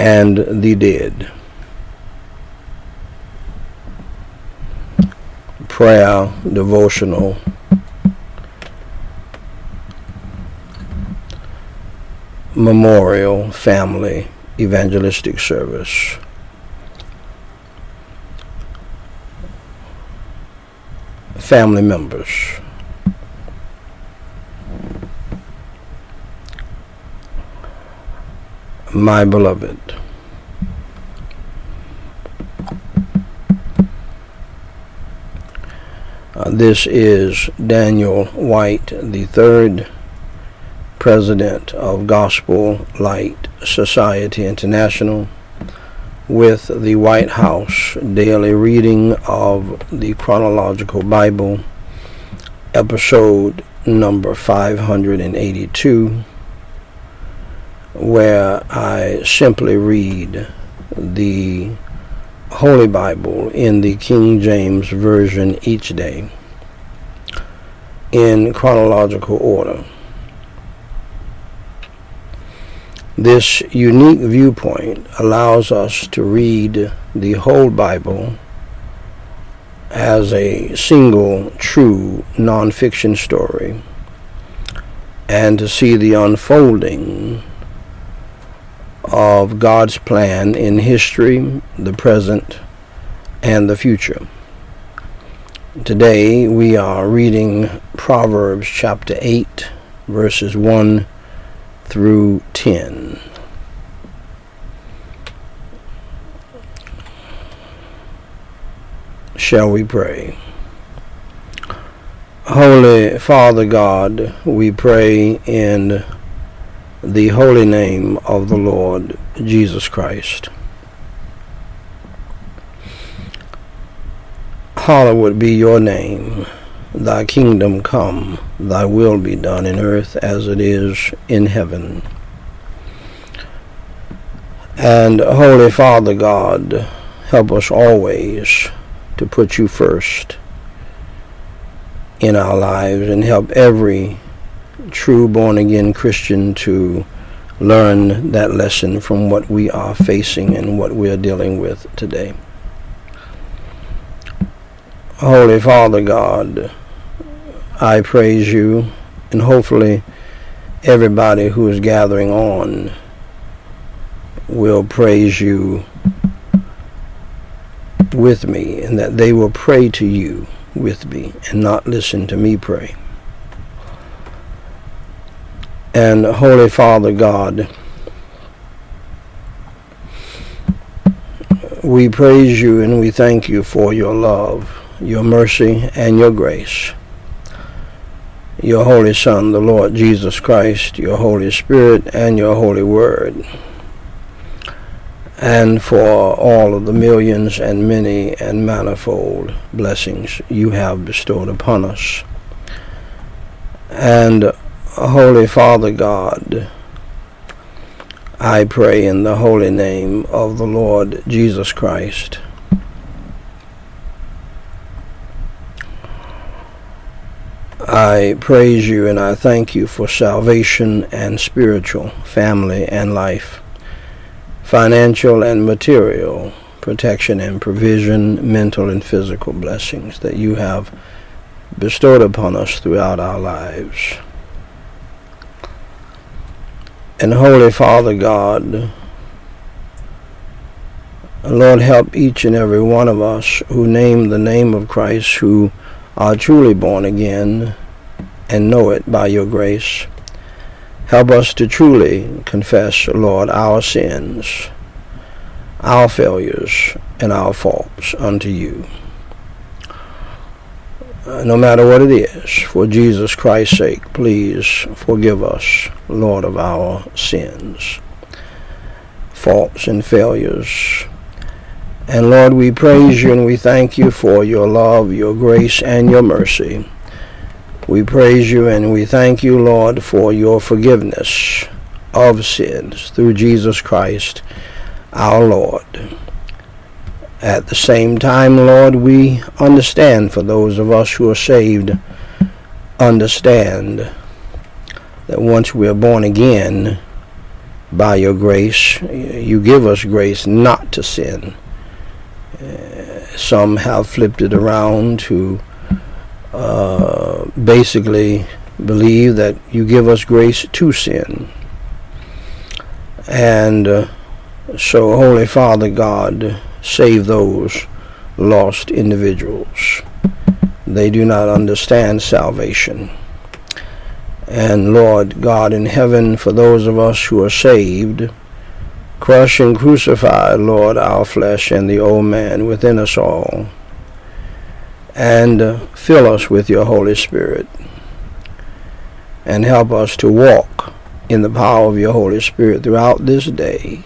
and the dead. Prayer, devotional, memorial, family, evangelistic service. Family members. my beloved. This is Daniel Whyte, the third president of Gospel Light Society International, with the White House daily reading of the Chronological Bible, episode number 582 where I simply read the Holy Bible in the King James Version each day in chronological order. This unique viewpoint allows us to read the whole Bible as a single true nonfiction story and to see the unfolding of God's plan in history, the present, and the future. Today we are reading Proverbs chapter 8, verses 1 through 10. Shall we pray? Holy Father God, we pray in the holy name of the Lord Jesus Christ. Hallowed be your name. Thy kingdom come, thy will be done in earth as it is in heaven. And Holy Father God, help us always to put you first in our lives and help every true born again Christian to learn that lesson from what we are facing and what we are dealing with today. Holy Father God, I praise you, and hopefully everybody who is gathering on will praise you with me, and that they will pray to you with me and not listen to me pray. And Holy Father God, we praise you and we thank you for your love, your mercy, and your grace. Your Holy Son, the Lord Jesus Christ, your Holy Spirit, and your Holy Word. And for all of the millions and many and manifold blessings you have bestowed upon us. And Holy Father God, I pray in the holy name of the Lord Jesus Christ. I praise you and I thank you for salvation and spiritual, family and life, financial and material, protection and provision, mental and physical blessings that you have bestowed upon us throughout our lives. And Holy Father God, Lord, help each and every one of us who name the name of Christ, who are truly born again and know it by your grace. Help us to truly confess, Lord, our sins, our failures, and our faults unto you. No matter what it is, for Jesus Christ's sake, please forgive us, Lord, of our sins. faults and failures. And Lord, we praise you and we thank you for your love, your grace, and your mercy. We praise you and we thank you, Lord, for your forgiveness of sins through Jesus Christ our Lord. At the same time, Lord, we understand for those of us who are saved, understand that once we are born again by your grace, you give us grace not to sin. Some have flipped it around to uh, basically believe that you give us grace to sin. And uh, so, Holy Father God, save those lost individuals. They do not understand salvation. And Lord God in heaven, for those of us who are saved, crush and crucify, Lord, our flesh and the old man within us all, and uh, fill us with your Holy Spirit, and help us to walk in the power of your Holy Spirit throughout this day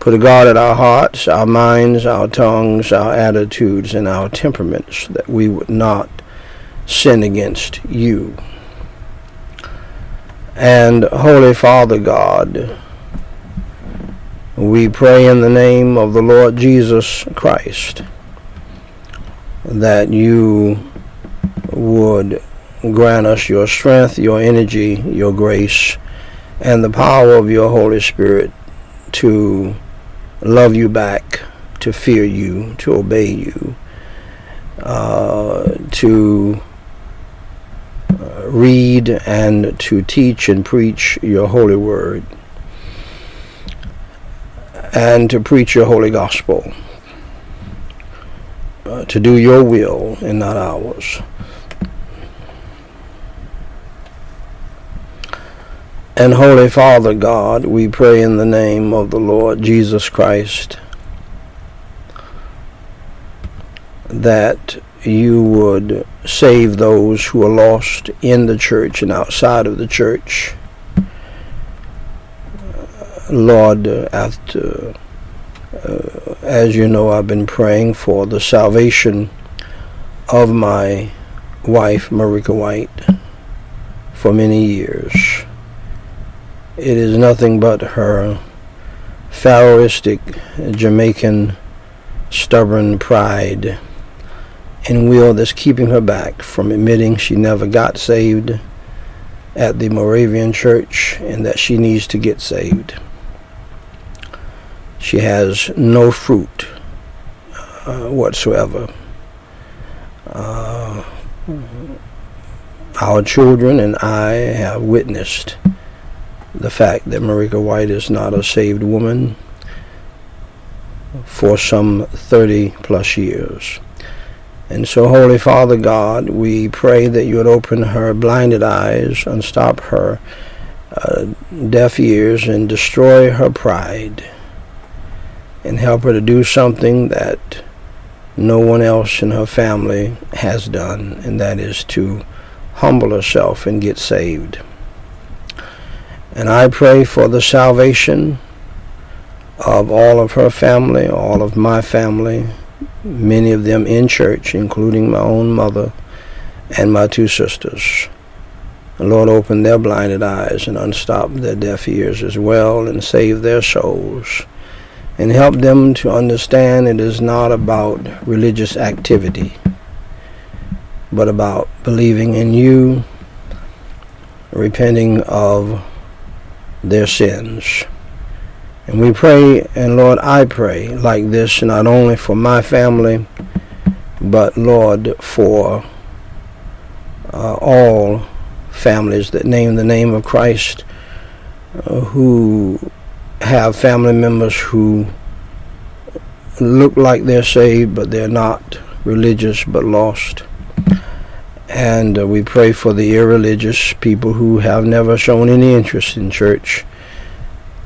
Put a guard at our hearts, our minds, our tongues, our attitudes, and our temperaments that we would not sin against you. And Holy Father God, we pray in the name of the Lord Jesus Christ that you would grant us your strength, your energy, your grace, and the power of your Holy Spirit to love you back, to fear you, to obey you, uh, to uh, read and to teach and preach your holy word, and to preach your holy gospel, uh, to do your will and not ours. And Holy Father God, we pray in the name of the Lord Jesus Christ that you would save those who are lost in the church and outside of the church. Lord, after, uh, as you know, I've been praying for the salvation of my wife, Meriqua Whyte, for many years. It is nothing but her Pharaohistic Jamaican stubborn pride and will that's keeping her back from admitting she never got saved at the Moravian church and that she needs to get saved. She has no fruit uh, whatsoever. Uh, our children and I have witnessed the fact that Meriqua Whyte is not a saved woman for some 30 plus years. And so, Holy Father God, we pray that you would open her blinded eyes, unstop her uh, deaf ears, and destroy her pride, and help her to do something that no one else in her family has done, and that is to humble herself and get saved. And I pray for the salvation of all of her family, all of my family, many of them in church, including my own mother and my two sisters. The Lord, open their blinded eyes and unstop their deaf ears as well and save their souls and help them to understand it is not about religious activity, but about believing in you, repenting of their sins. And we pray, and Lord, I pray like this not only for my family, but Lord, for uh, all families that name the name of Christ uh, who have family members who look like they're saved, but they're not religious but lost. And uh, we pray for the irreligious people who have never shown any interest in church,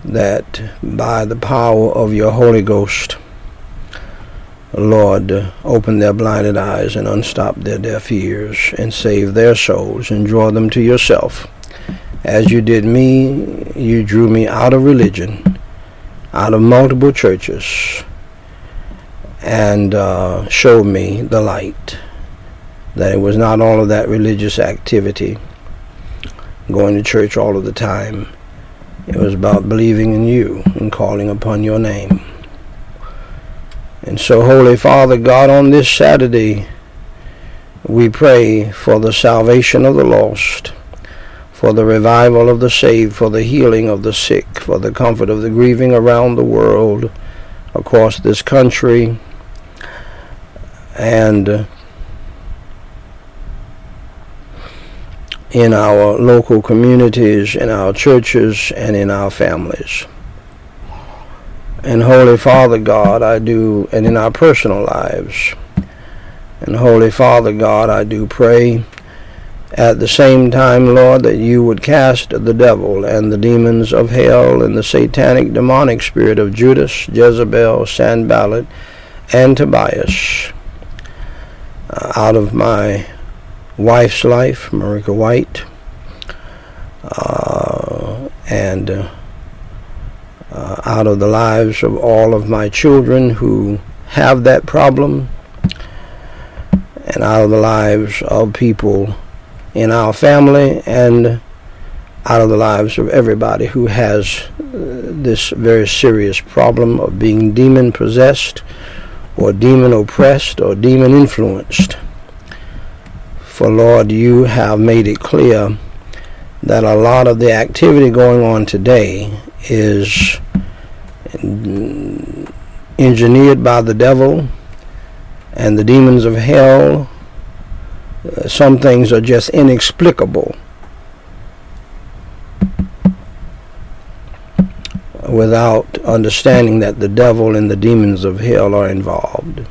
that by the power of your Holy Ghost, Lord, uh, open their blinded eyes and unstop their deaf ears and save their souls and draw them to yourself. As you did me, you drew me out of religion out of multiple churches and uh, showed me the light. That it was not all of that religious activity, going to church all of the time. It was about believing in you and calling upon your name. And so, Holy Father God, on this Saturday, we pray for the salvation of the lost, for the revival of the saved, for the healing of the sick, for the comfort of the grieving around the world, across this country, and uh, in our local communities, in our churches, and in our families. And Holy Father God, I do, and in our personal lives. And Holy Father God, I do pray at the same time, Lord, that you would cast the devil and the demons of hell and the satanic demonic spirit of Judas, Jezebel, Sanballat, and Tobias out of my wife's life, Meriqua Whyte, uh, and uh, uh, out of the lives of all of my children who have that problem, and out of the lives of people in our family, and out of the lives of everybody who has uh, this very serious problem of being demon possessed or demon oppressed or demon influenced. For Lord, you have made it clear that a lot of the activity going on today is engineered by the devil and the demons of hell. Some things are just inexplicable. without understanding that the devil and the demons of hell are involved.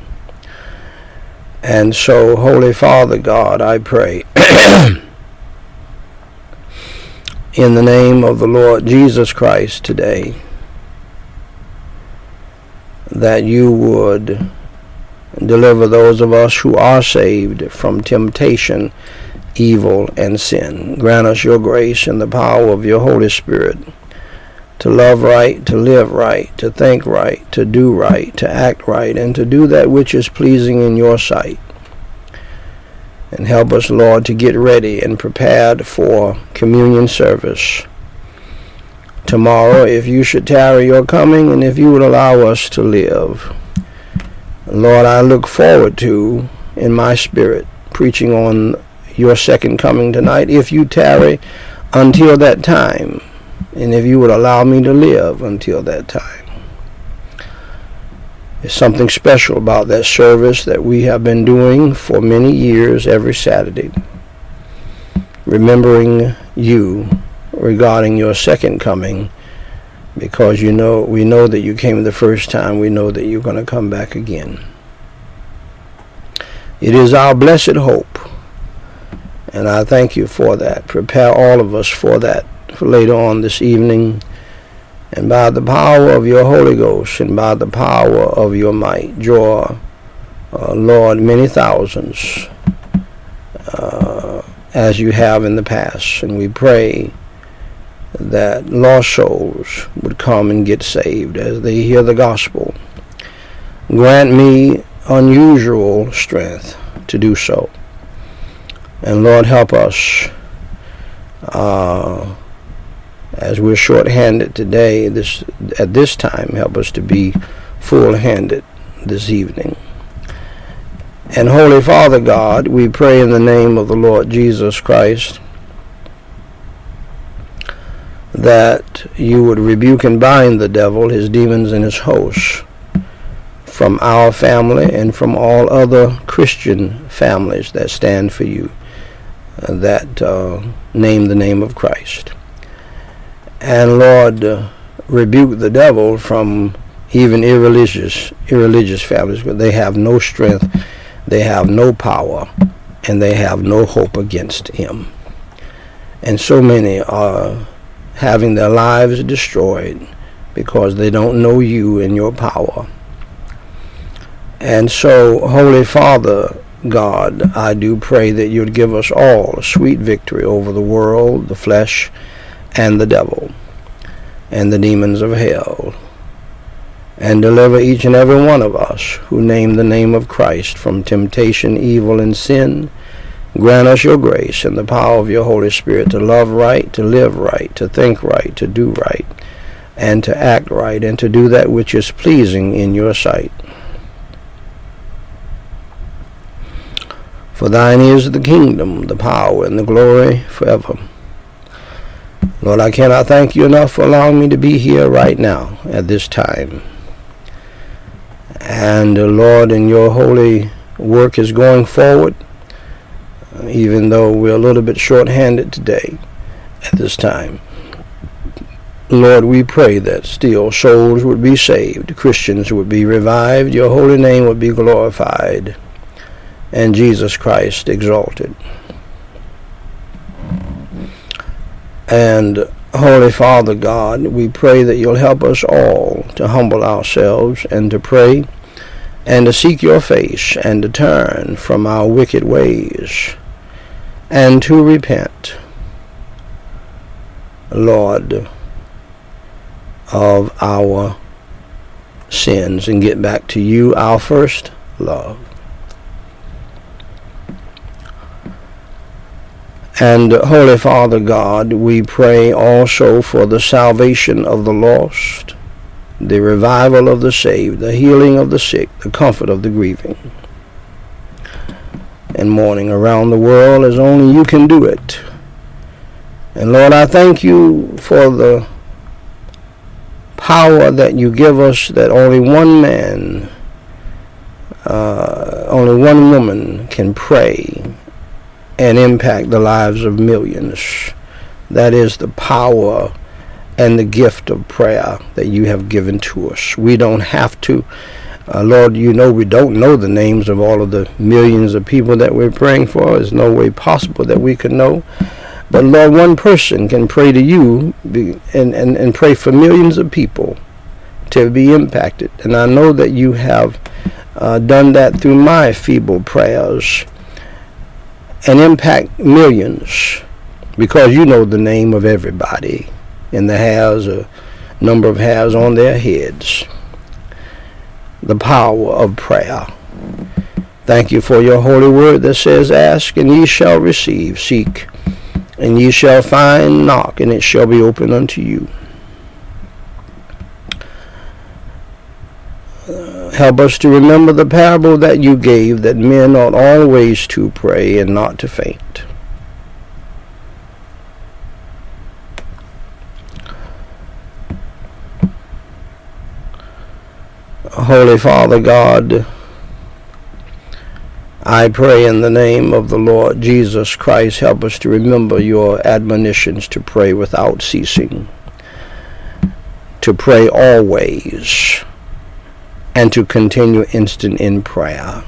And so, Holy Father God, I pray in the name of the Lord Jesus Christ today that you would deliver those of us who are saved from temptation, evil, and sin. Grant us your grace and the power of your Holy Spirit to love right, to live right, to think right, to do right, to act right, and to do that which is pleasing in your sight. And help us, Lord, to get ready and prepared for communion service. Tomorrow, if you should tarry your coming, and if you would allow us to live. Lord, I look forward to, in my spirit, preaching on your second coming tonight, if you tarry until that time and if you would allow me to live until that time. There's something special about that service that we have been doing for many years every Saturday, remembering you regarding your second coming because you know we know that you came the first time we know that you're going to come back again it is our blessed hope and i thank you for that prepare all of us for that for later on this evening. And by the power of your Holy Ghost and by the power of your might, draw, uh, Lord, many thousands uh, as you have in the past. And we pray that lost souls would come and get saved as they hear the gospel. Grant me unusual strength to do so. And Lord, help us. Uh, as we're short-handed today, this at this time, help us to be full-handed this evening. And Holy Father God, we pray in the name of the Lord Jesus Christ that you would rebuke and bind the devil, his demons, and his hosts from our family and from all other Christian families that stand for you, uh, that uh, name the name of Christ and Lord, uh, rebuke the devil from even irreligious, irreligious families, because they have no strength, they have no power, and they have no hope against him. And so many are having their lives destroyed because they don't know you and your power. And so, Holy Father, God, I do pray that you'd give us all a sweet victory over the world, the flesh, and the devil and the demons of hell. and deliver each and every one of us who name the name of Christ from temptation, evil, and sin. Grant us your grace and the power of your Holy Spirit to love right, to live right, to think right, to do right, and to act right, and to do that which is pleasing in your sight. For thine is the kingdom, the power, and the glory forever. Lord, I cannot thank you enough for allowing me to be here right now at this time. And uh, Lord, in your holy work is going forward, Uh, even though we're a little bit short-handed today at this time. Lord, we pray that still souls would be saved, Christians would be revived, your holy name would be glorified, and Jesus Christ exalted. And Holy Father God, we pray that you'll help us all to humble ourselves and to pray and to seek your face and to turn from our wicked ways and to repent, Lord, of our sins and get back to you, our first love. And Holy Father God, we pray also for the salvation of the lost, the revival of the saved, the healing of the sick, the comfort of the grieving, and mourning around the world as only you can do it. And Lord, I thank you for the power that you give us that only one man, uh, only one woman can pray and impact the lives of millions. That is the power and the gift of prayer that you have given to us. We don't have to. Uh, Lord, you know we don't know the names of all of the millions of people that we're praying for. There's no way possible that we could know. But Lord, one person can pray to you and, and, and pray for millions of people to be impacted. And I know that you have uh, done that through my feeble prayers and impact millions because you know the name of everybody and the hairs, a number of hairs on their heads. The power of prayer. Thank you for your holy word that says, Ask and ye shall receive, seek and ye shall find, knock and it shall be open unto you. Uh, help us to remember the parable that you gave that men ought always to pray and not to faint. Holy Father God, I pray in the name of the Lord Jesus Christ, help us to remember your admonitions to pray without ceasing, to pray always and to continue instant in prayer.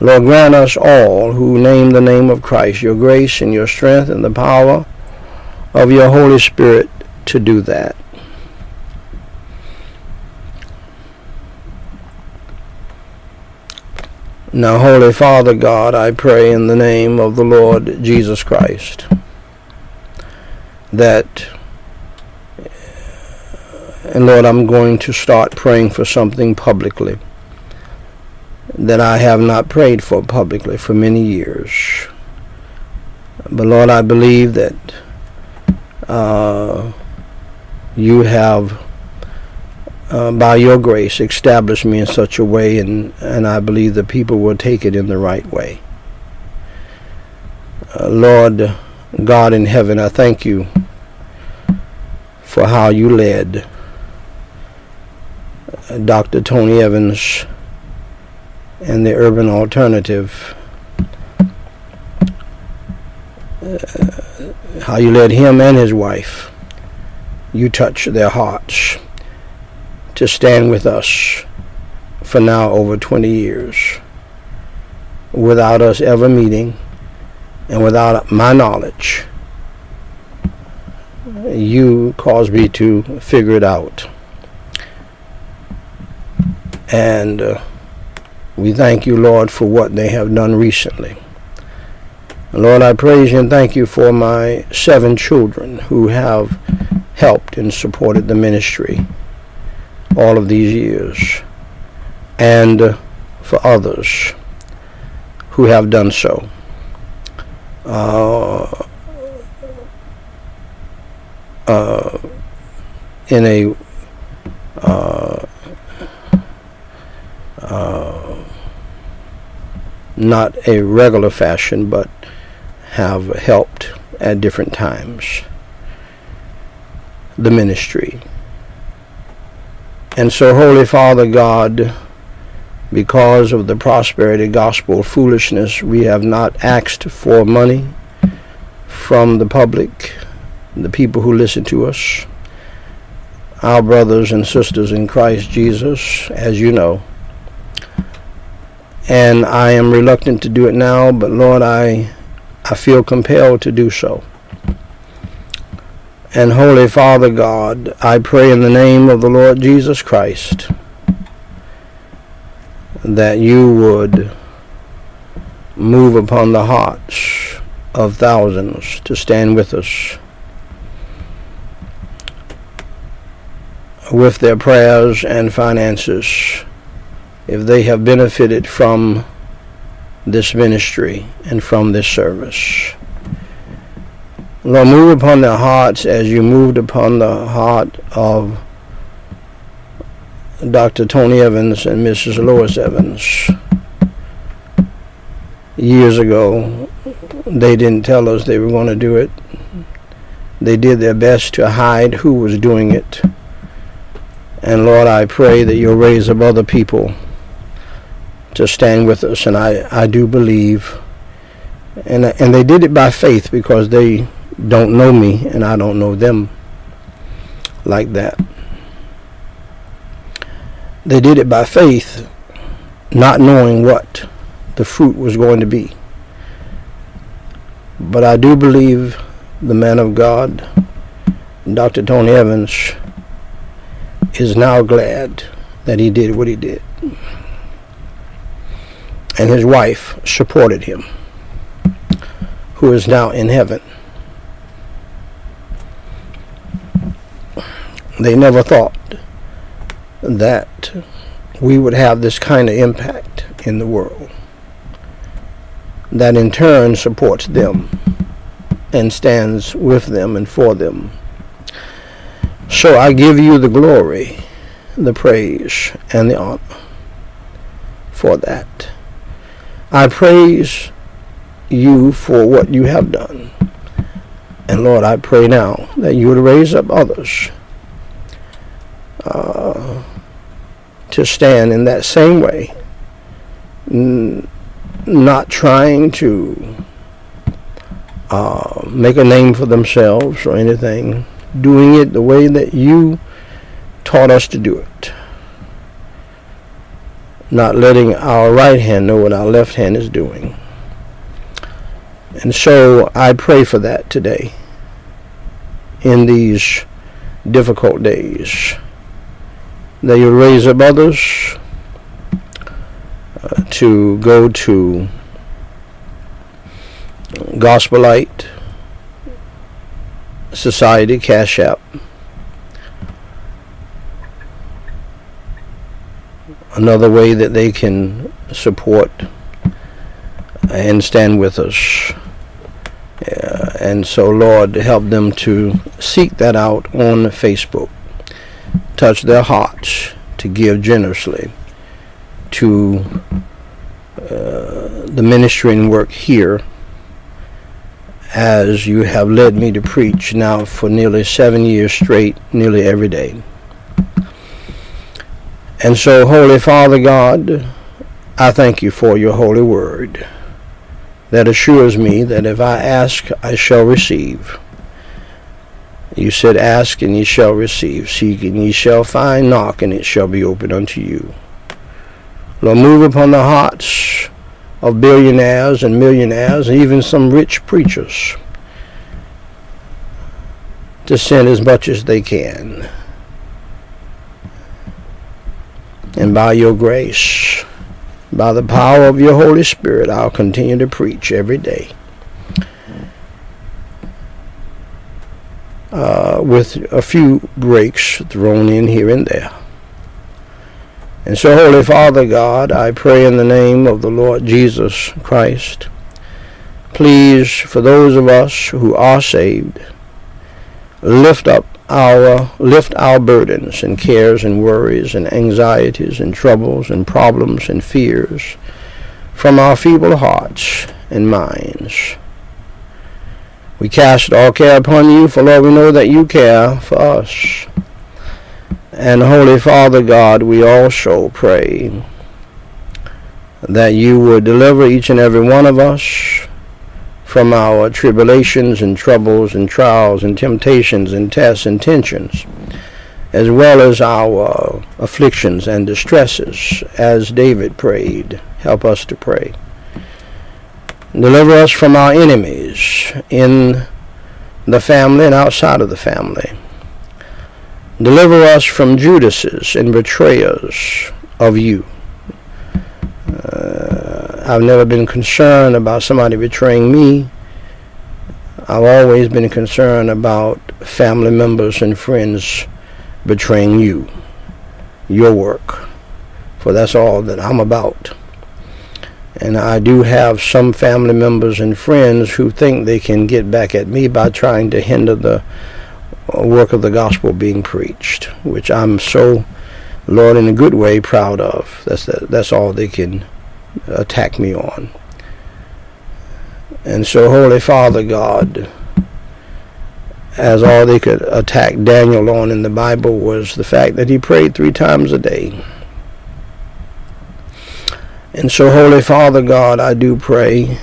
Lord, grant us all who name the name of Christ your grace and your strength and the power of your Holy Spirit to do that. Now, Holy Father God, I pray in the name of the Lord Jesus Christ that and Lord, I'm going to start praying for something publicly that I have not prayed for publicly for many years. But Lord, I believe that uh, you have, uh, by your grace, establish me in such a way, and, and I believe the people will take it in the right way. Uh, Lord God in heaven, I thank you for how you led Dr. Tony Evans and the Urban Alternative. Uh, how you led him and his wife. You touched their hearts to stand with us for now over 20 years without us ever meeting and without my knowledge. You caused me to figure it out. And uh, we thank you, Lord, for what they have done recently. Lord, I praise you and thank you for my seven children who have helped and supported the ministry. All of these years, and for others who have done so. Uh, uh, in a uh, uh, not a regular fashion, but have helped at different times the ministry. And so, Holy Father God, because of the prosperity gospel foolishness, we have not asked for money from the public, the people who listen to us, our brothers and sisters in Christ Jesus, as you know. And I am reluctant to do it now, but Lord, I, I feel compelled to do so. And Holy Father God, I pray in the name of the Lord Jesus Christ that you would move upon the hearts of thousands to stand with us with their prayers and finances if they have benefited from this ministry and from this service. Lord, move upon their hearts as you moved upon the heart of Dr. Tony Evans and Mrs. Lois Evans. Years ago, they didn't tell us they were going to do it. They did their best to hide who was doing it. And Lord, I pray that you'll raise up other people to stand with us. And I, I do believe. And, and they did it by faith because they don't know me and I don't know them like that. They did it by faith, not knowing what the fruit was going to be. But I do believe the man of God, Dr. Tony Evans, is now glad that he did what he did. And his wife supported him, who is now in heaven. They never thought that we would have this kind of impact in the world that in turn supports them and stands with them and for them. So I give you the glory, the praise, and the honor for that. I praise you for what you have done. And Lord, I pray now that you would raise up others to stand in that same way, n- not trying to uh, make a name for themselves or anything, doing it the way that you taught us to do it. Not letting our right hand know what our left hand is doing. And so I pray for that today in these difficult days you raise up others uh, to go to Gospel Light Society Cash App. Another way that they can support and stand with us. Uh, and so, Lord, help them to seek that out on Facebook touch their hearts to give generously to uh, the ministering work here as you have led me to preach now for nearly seven years straight, nearly every day. And so, Holy Father God, I thank you for your holy word that assures me that if I ask, I shall receive. You said, Ask and ye shall receive, seek and ye shall find, knock and it shall be opened unto you. Lord, move upon the hearts of billionaires and millionaires and even some rich preachers to send as much as they can. And by your grace, by the power of your Holy Spirit, I'll continue to preach every day. Uh, with a few breaks thrown in here and there. And so, Holy Father God, I pray in the name of the Lord Jesus Christ, please, for those of us who are saved, lift up our lift our burdens and cares and worries and anxieties and troubles and problems and fears from our feeble hearts and minds. We cast all care upon you, for Lord, we know that you care for us. And Holy Father God, we also pray that you would deliver each and every one of us from our tribulations and troubles and trials and temptations and tests and tensions, as well as our afflictions and distresses, as David prayed. Help us to pray. Deliver us from our enemies in the family and outside of the family. Deliver us from Judases and betrayers of you. Uh, I've never been concerned about somebody betraying me. I've always been concerned about family members and friends betraying you, your work, for that's all that I'm about. And I do have some family members and friends who think they can get back at me by trying to hinder the uh, work of the gospel being preached, which I'm so, Lord, in a good way, proud of. That's the, that's all they can attack me on. And so, Holy Father God, as all they could attack Daniel on in the Bible was the fact that he prayed three times a day. And so, Holy Father God, I do pray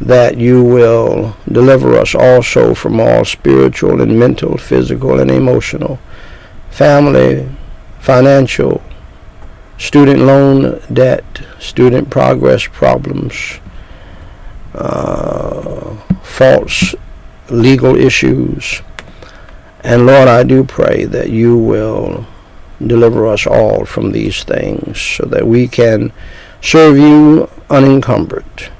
that you will deliver us also from all spiritual and mental, physical and emotional, family, financial, student loan debt, student progress problems, uh, false legal issues. And Lord, I do pray that you will deliver us all from these things so that we can serve you unencumbered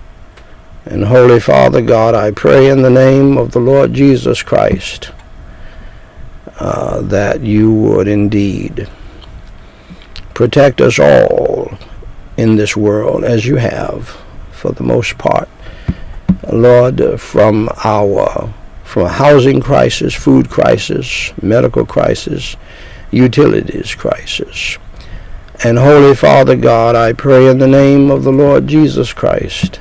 and Holy Father God, I pray in the name of the Lord Jesus Christ uh, that you would indeed protect us all in this world as you have for the most part. Lord, from our from a housing crisis, food crisis, medical crisis, utilities crisis. And Holy Father God, I pray in the name of the Lord Jesus Christ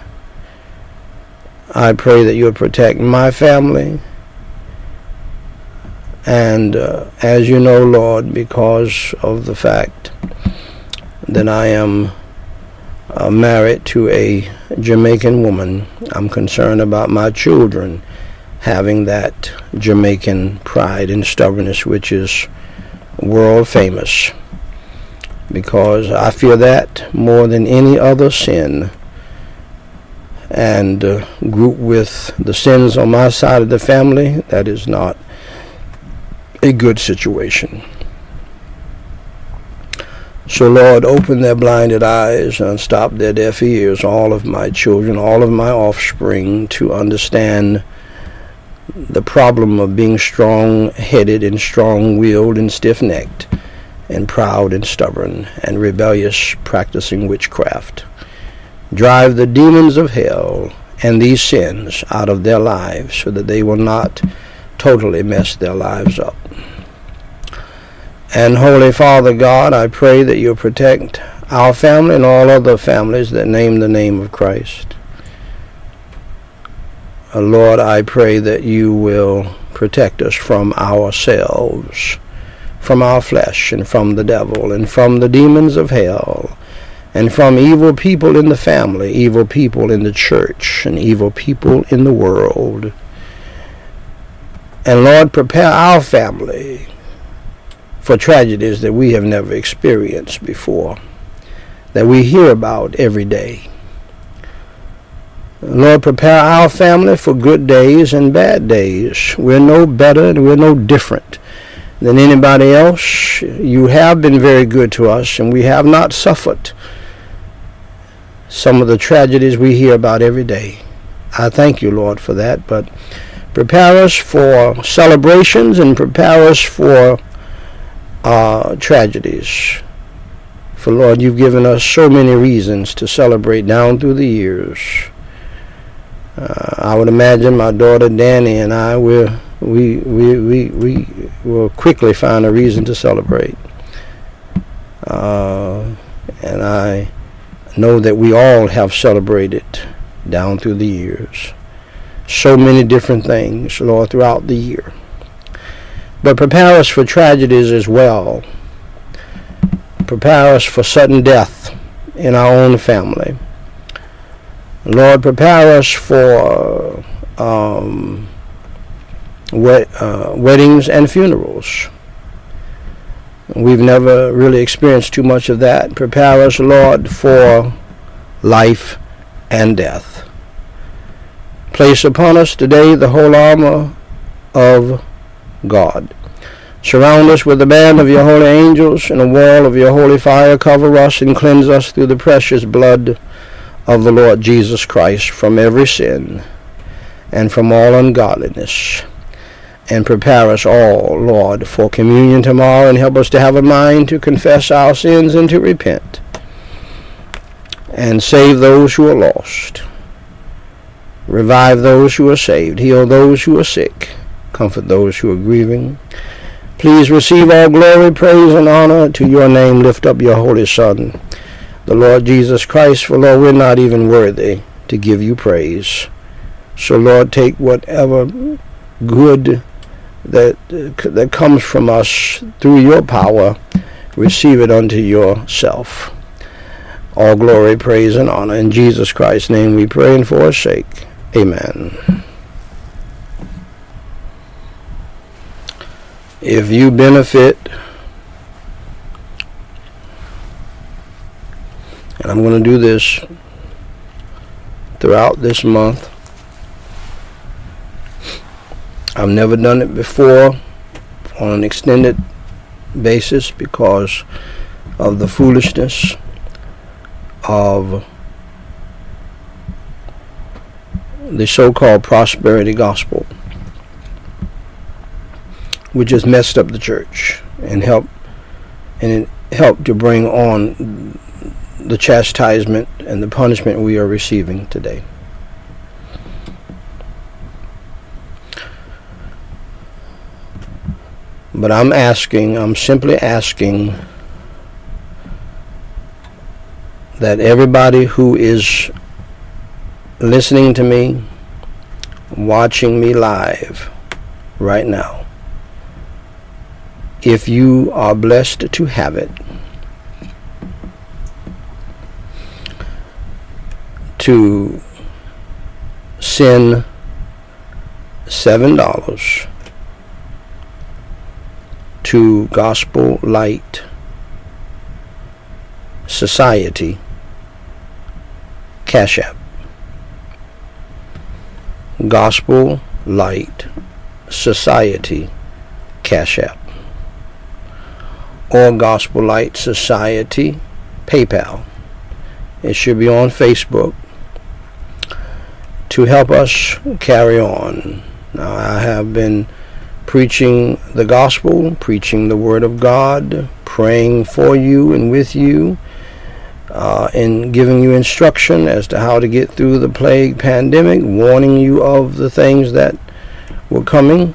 I pray that you protect my family. And uh, as you know, Lord, because of the fact that I am uh, married to a Jamaican woman, I'm concerned about my children having that Jamaican pride and stubbornness, which is world famous. Because I fear that more than any other sin and uh, group with the sins on my side of the family, that is not a good situation. So, Lord, open their blinded eyes and stop their deaf ears, all of my children, all of my offspring, to understand the problem of being strong headed and strong willed and stiff necked and proud and stubborn and rebellious, practicing witchcraft drive the demons of hell and these sins out of their lives so that they will not totally mess their lives up. And Holy Father God, I pray that you protect our family and all other families that name the name of Christ. Uh, Lord, I pray that you will protect us from ourselves, from our flesh, and from the devil, and from the demons of hell, and from evil people in the family, evil people in the church, and evil people in the world. And Lord, prepare our family for tragedies that we have never experienced before, that we hear about every day. Lord, prepare our family for good days and bad days. We're no better and we're no different than anybody else. You have been very good to us, and we have not suffered some of the tragedies we hear about every day. I thank you, Lord, for that. But prepare us for celebrations and prepare us for uh, tragedies. For Lord, you've given us so many reasons to celebrate down through the years. Uh, I would imagine my daughter Danny and I will we, we, we, we will quickly find a reason to celebrate. Uh, and I know that we all have celebrated down through the years. So many different things, Lord, throughout the year. But prepare us for tragedies as well. Prepare us for sudden death in our own family. Lord, prepare us for um, uh, weddings and funerals. We've never really experienced too much of that. Prepare us, Lord, for life and death. Place upon us today the whole armor of God. Surround us with the band of your holy angels and a wall of your holy fire. Cover us and cleanse us through the precious blood of the Lord Jesus Christ from every sin and from all ungodliness. And prepare us all, Lord, for communion tomorrow and help us to have a mind to confess our sins and to repent and save those who are lost. Revive those who are saved. Heal those who are sick. Comfort those who are grieving. Please receive all glory, praise, and honor to your name. Lift up your holy Son, the Lord Jesus Christ, for Lord, we're not even worthy to give you praise. So, Lord, take whatever good that that comes from us through your power, receive it unto yourself. All glory, praise, and honor. In Jesus Christ's name we pray and for his sake. Amen. If you benefit, and I'm going to do this throughout this month, I've never done it before on an extended basis because of the foolishness of the so-called prosperity gospel, which has messed up the church and helped and it helped to bring on the chastisement and the punishment we are receiving today. But I'm asking, I'm simply asking that everybody who is listening to me, watching me live right now, if you are blessed to have it, to send seven dollars to Gospel Light Society Cash App. Gospel Light Society Cash App. Or Gospel Light Society PayPal. It should be on Facebook to help us carry on. Now, I have been preaching the gospel, preaching the Word of God, praying for you and with you uh, in giving you instruction as to how to get through the plague pandemic, warning you of the things that were coming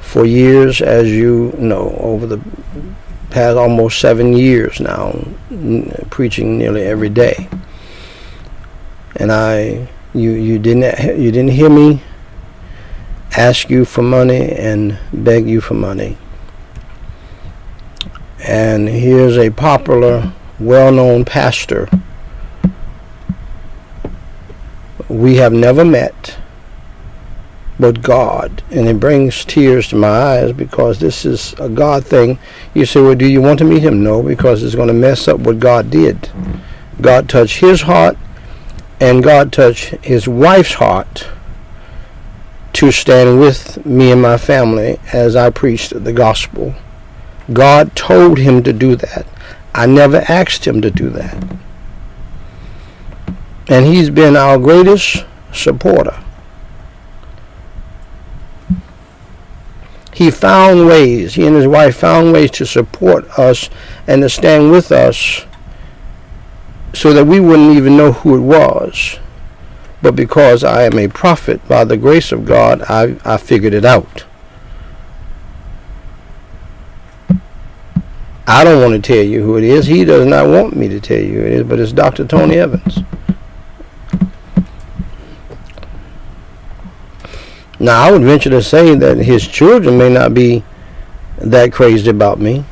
for years, as you know, over the past almost seven years now, n- preaching nearly every day. And I, you, you didn't, you didn't hear me ask you for money and beg you for money. And here's a popular well known pastor. We have never met, but God. And it brings tears to my eyes because this is a God thing. You say, well, do you want to meet him? No, because it's going to mess up what God did. God touched his heart, and God touched his wife's heart to stand with me and my family as I preached the gospel. God told him to do that. I never asked him to do that. And he's been our greatest supporter. He found ways, he and his wife found ways to support us and to stand with us so that we wouldn't even know who it was. But because I am a prophet by the grace of God, I, I figured it out. I don't want to tell you who it is. He does not want me to tell you who it is, but it's Dr. Tony Evans. Now, I would venture to say that his children may not be that crazy about me.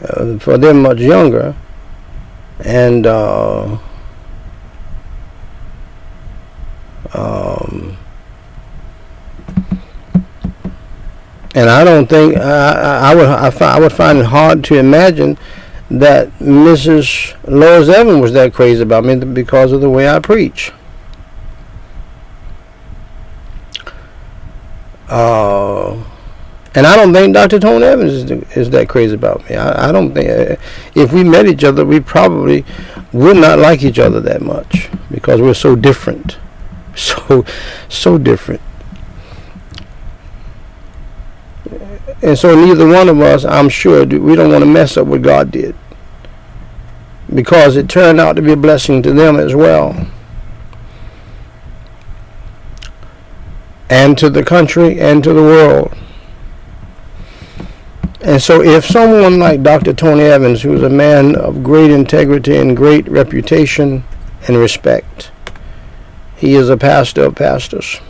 Uh, for they're much younger. And uh, um, and I don't think I, I would I, I would find it hard to imagine that Mrs. Lois Evans was that crazy about me because of the way I preach. Uh, and I don't think Dr. Tony Evans is, is that crazy about me. I, I don't think uh, if we met each other, we probably would not like each other that much because we're so different, so so different. And so neither one of us, I'm sure, we don't want to mess up what God did because it turned out to be a blessing to them as well. And to the country and to the world. And so, if someone like Dr. Tony Evans, who's a man of great integrity and great reputation and respect, he is a pastor of pastors,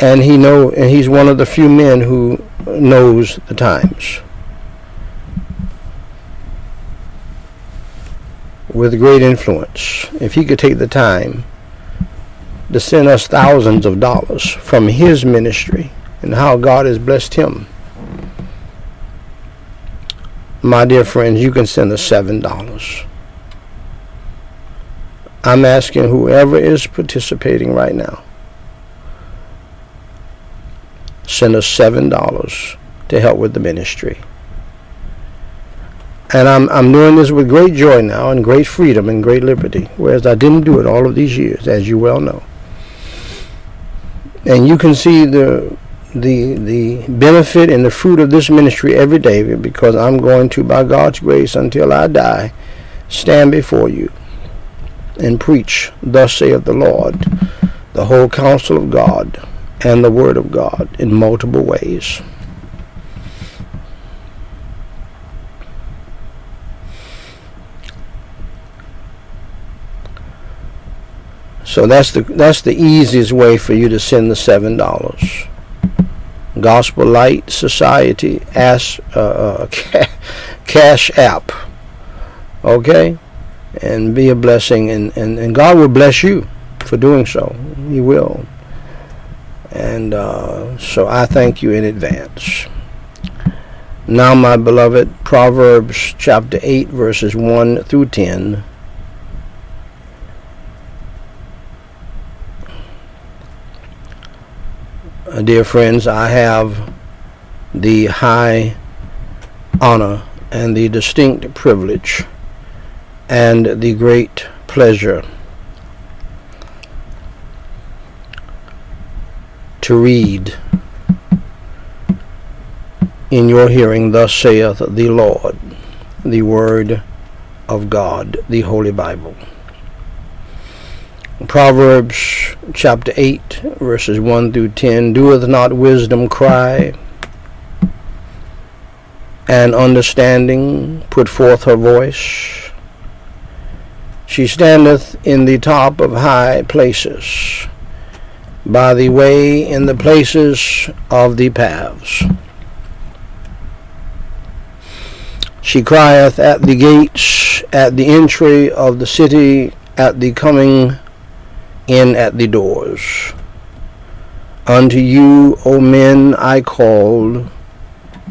and he know, and he's one of the few men who knows the times. With great influence, if he could take the time to send us thousands of dollars from his ministry and how God has blessed him. My dear friends, you can send us seven dollars. I'm asking whoever is participating right now, send us seven dollars to help with the ministry. And I'm I'm doing this with great joy now and great freedom and great liberty, whereas I didn't do it all of these years, as you well know. And you can see the the the benefit and the fruit of this ministry every day because I'm going to by God's grace until I die stand before you and preach thus saith the Lord the whole counsel of God and the word of God in multiple ways. So that's the that's the easiest way for you to send the seven dollars. Gospel Light Society as uh, uh cash app. Okay? And be a blessing and, and, and God will bless you for doing so. He will. And uh, so I thank you in advance. Now, my beloved, Proverbs chapter 8, verses 1 through 10 Uh, dear friends, I have the high honor and the distinct privilege and the great pleasure to read in your hearing, Thus saith the Lord, the Word of God, the Holy Bible. Proverbs chapter 8, verses 1 through 10 Doeth not wisdom cry, and understanding put forth her voice? She standeth in the top of high places, by the way in the places of the paths. She crieth at the gates, at the entry of the city, at the coming in at the doors. Unto you, O men, I called,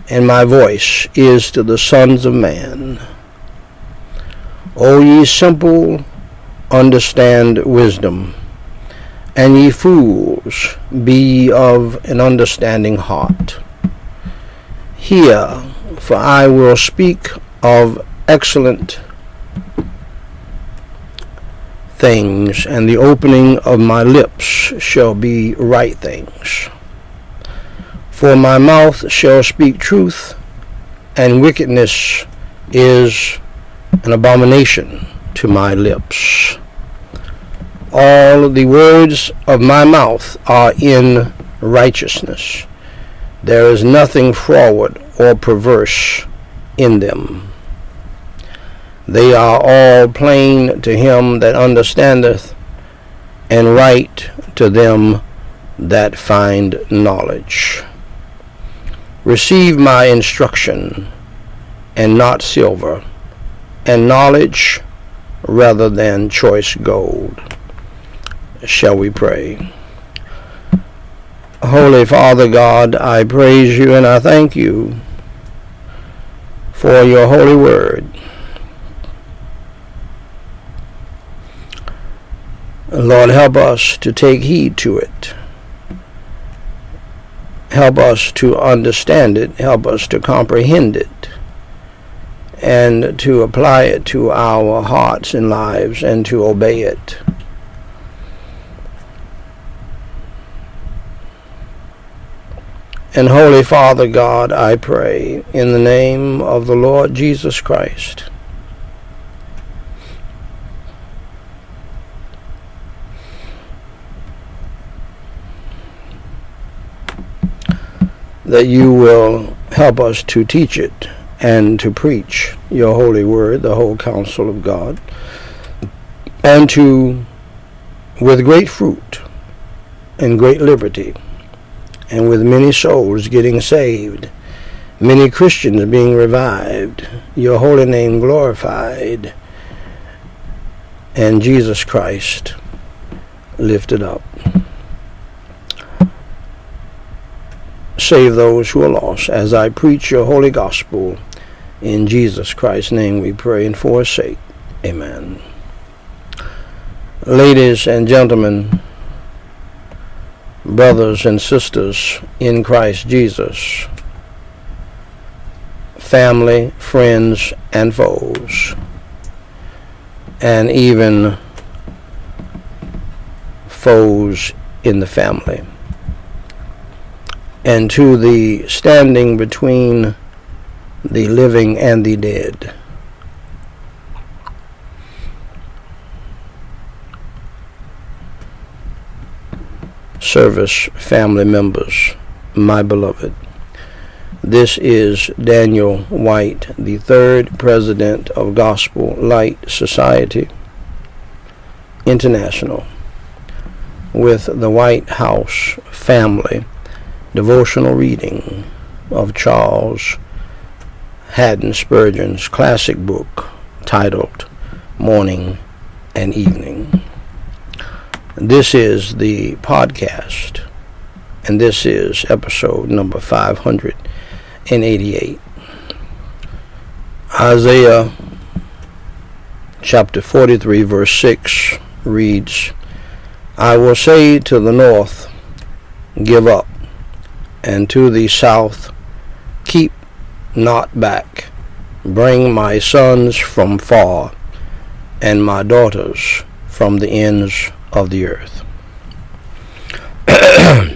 and my voice is to the sons of man. O ye simple, understand wisdom, and ye fools, be ye of an understanding heart. Hear, for I will speak of excellent things, and the opening of my lips shall be right things. For my mouth shall speak truth, and wickedness is an abomination to my lips. All the words of my mouth are in righteousness. There is nothing froward or perverse in them. They are all plain to him that understandeth, and right to them that find knowledge. Receive my instruction, and not silver, and knowledge rather than choice gold. Shall we pray? Holy Father God, I praise you and I thank you for your holy word. Lord, help us to take heed to it. Help us to understand it. Help us to comprehend it. And to apply it to our hearts and lives and to obey it. And Holy Father God, I pray in the name of the Lord Jesus Christ. That you will help us to teach it and to preach your holy word, the whole counsel of God, and to, with great fruit and great liberty, and with many souls getting saved, many Christians being revived, your holy name glorified, and Jesus Christ lifted up. Save those who are lost as I preach your holy gospel. In Jesus Christ's name we pray and for his sake. Amen. Ladies and gentlemen, brothers and sisters in Christ Jesus, family, friends, and foes, and even foes in the family, and to the standing between the living and the dead. service family members, my beloved. This is Daniel Whyte, the third president of Gospel Light Society International, with the Whyte House family devotional reading of Charles Haddon Spurgeon's classic book titled Morning and Evening. This is the podcast, and this is episode number 588. Isaiah chapter 43, verse 6 reads, I will say to the north, Give up, and to the south, Keep not back. Bring my sons from far, and my daughters from the ends of the earth.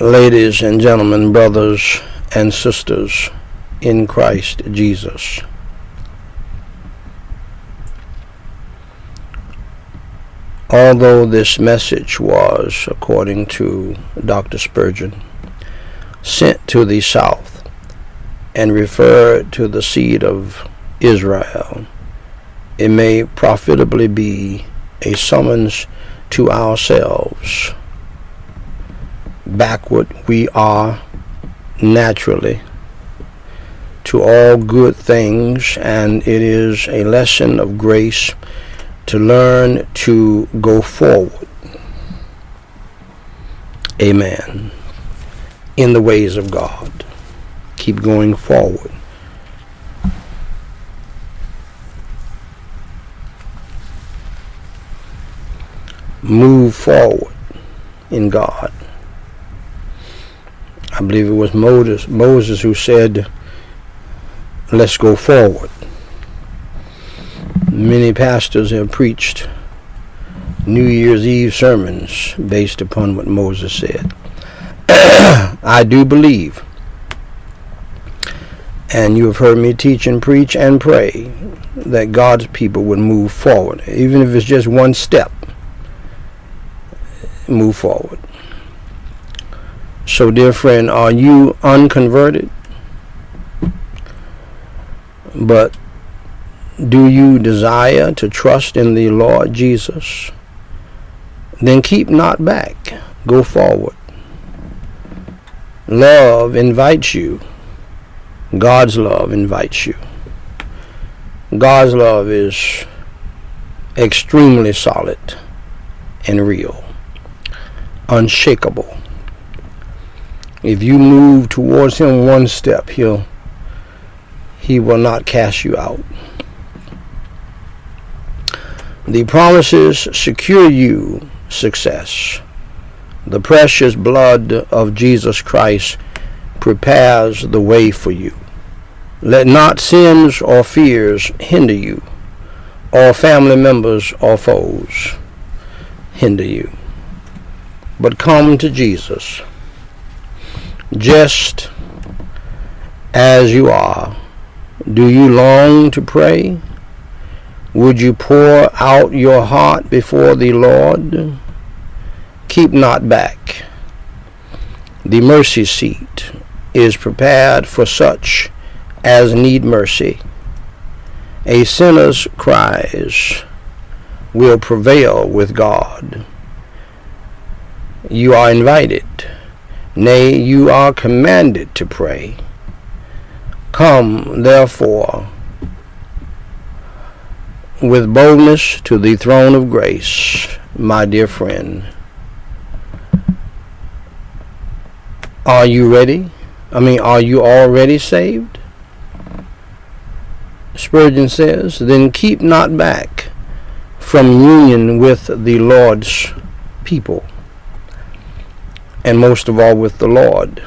Ladies and gentlemen, brothers and sisters in Christ Jesus. Although this message was, according to Dr. Spurgeon, sent to the South and referred to the seed of Israel, it may profitably be a summons to ourselves. Backward we are naturally to all good things, and it is a lesson of grace to learn to go forward. Amen. In the ways of God. Keep going forward. move forward in God. I believe it was Moses, Moses who said, let's go forward. Many pastors have preached New Year's Eve sermons based upon what Moses said. I do believe And you have heard me teach and preach and pray that God's people would move forward, even if it's just one step. Move forward. So, dear friend, are you unconverted? But do you desire to trust in the Lord Jesus? Then keep not back. Go forward. Love invites you. God's love invites you. God's love is extremely solid and real, unshakable. If you move towards him one step, he'll he will not cast you out. The promises secure you success. The precious blood of Jesus Christ prepares the way for you. Let not sins or fears hinder you, or family members or foes hinder you. But come to Jesus just as you are. Do you long to pray? Would you pour out your heart before the Lord? Keep not back. The mercy seat is prepared for such as need mercy. A sinner's cries will prevail with God. You are invited, nay, you are commanded to pray. Come, therefore, with boldness to the throne of grace, my dear friend. Are you ready? I mean, are you already saved? Spurgeon says, Then keep not back from union with the Lord's people, and most of all with the Lord.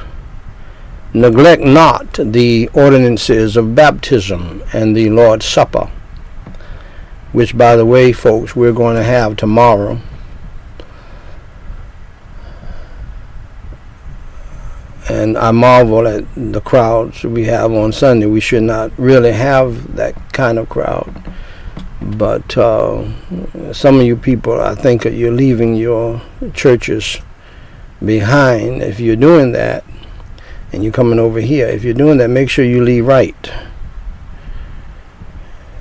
Neglect not the ordinances of baptism and the Lord's Supper which, by the way, folks, we're going to have tomorrow. And I marvel at the crowds we have on Sunday. We should not really have that kind of crowd. But uh, some of you people, I think you're leaving your churches behind if you're doing that and you're coming over here. If you're doing that, make sure you leave right.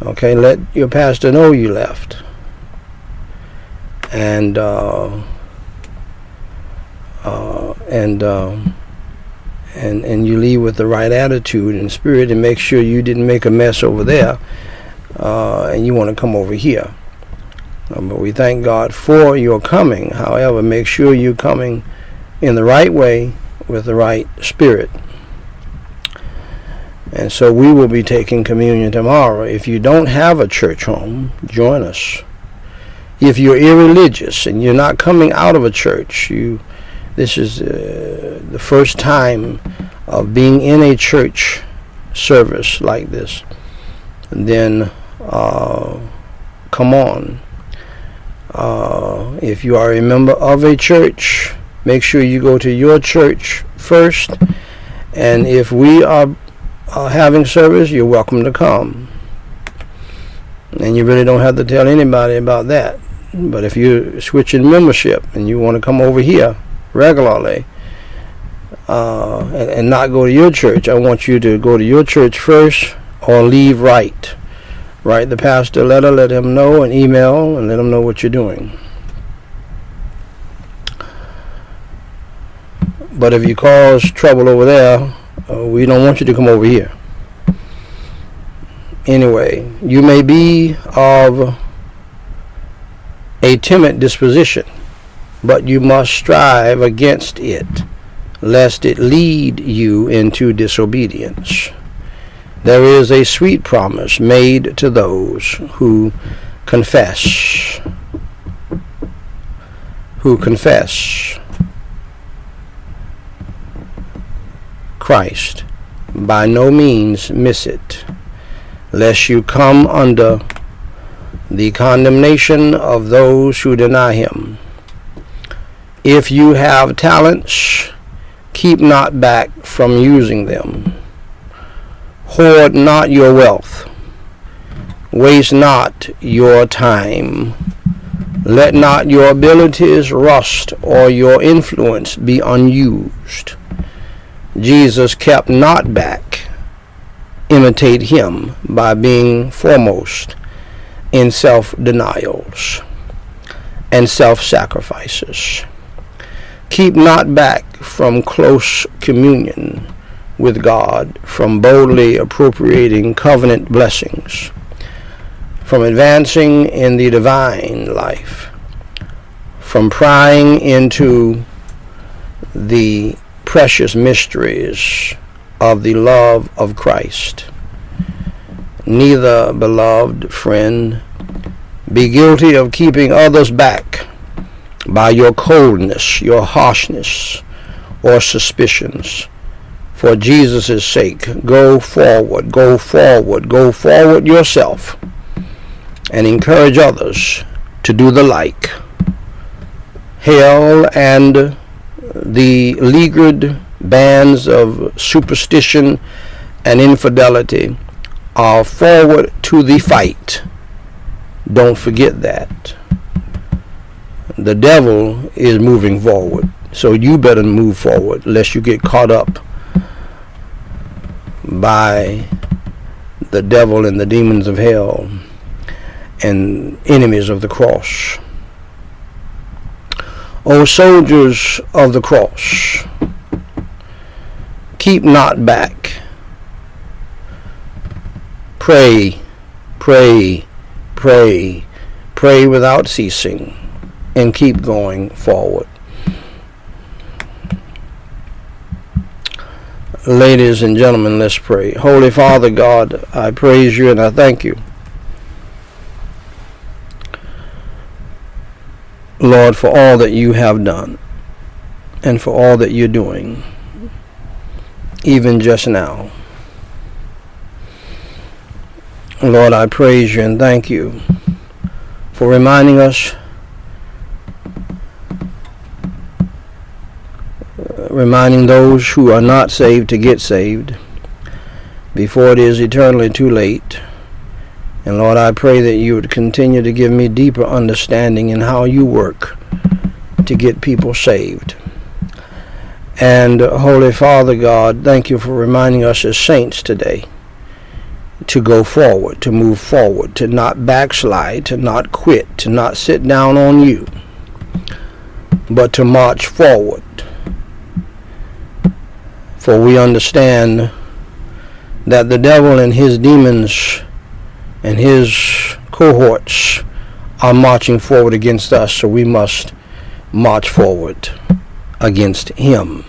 Okay, let your pastor know you left. And uh, uh, and uh, and and you leave with the right attitude and spirit, and make sure you didn't make a mess over there, uh, and you want to come over here. Um, but we thank God for your coming. However, make sure you're coming in the right way with the right spirit. And so we will be taking communion tomorrow. If you don't have a church home, join us. If you're irreligious and you're not coming out of a church, you this is uh, the first time of being in a church service like this, then uh, come on. Uh, if you are a member of a church, make sure you go to your church first. And if we are uh, having service, you're welcome to come. And you really don't have to tell anybody about that. But if you're switching membership and you want to come over here regularly uh, and, and not go to your church, I want you to go to your church first or leave right. Write the pastor a letter, let him know, an email, and let him know what you're doing. But if you cause trouble over there, uh, we don't want you to come over here. Anyway, you may be of a timid disposition, but you must strive against it, lest it lead you into disobedience. There is a sweet promise made to those who confess, who confess Christ. By no means miss it, lest you come under the condemnation of those who deny him. If you have talents, keep not back from using them. Hoard not your wealth. Waste not your time. Let not your abilities rust or your influence be unused. Jesus kept not back. Imitate him by being foremost in self denials and self sacrifices. Keep not back from close communion with God, from boldly appropriating covenant blessings, from advancing in the divine life, from prying into the precious mysteries of the love of Christ. Neither, beloved friend, be guilty of keeping others back by your coldness, your harshness, or suspicions. For Jesus' sake, go forward, go forward, go forward yourself, and encourage others to do the like. Hail and the leaguered bands of superstition and infidelity are forward to the fight. Don't forget that. The devil is moving forward. So you better move forward lest you get caught up by the devil and the demons of hell and enemies of the cross. O soldiers of the cross, keep not back. Pray, pray, pray, pray without ceasing, and keep going forward. Ladies and gentlemen, let's pray. Holy Father God, I praise you and I thank you. Lord, for all that you have done and for all that you're doing, even just now. Lord, I praise you and thank you for reminding us, reminding those who are not saved to get saved before it is eternally too late. And Lord, I pray that you would continue to give me deeper understanding in how you work to get people saved. And Holy Father God, thank you for reminding us as saints today to go forward, to move forward, to not backslide, to not quit, to not sit down on you, but to march forward. For we understand that the devil and his demons and his cohorts are marching forward against us, so we must march forward against him.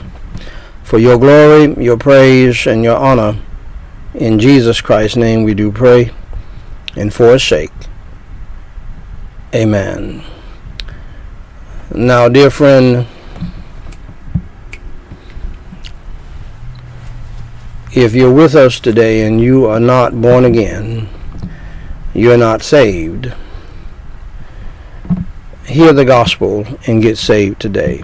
For your glory, your praise, and your honor, in Jesus Christ's name we do pray, and for his sake. Amen. Now, dear friend, if you're with us today and you are not born again, you're not saved, hear the gospel and get saved today.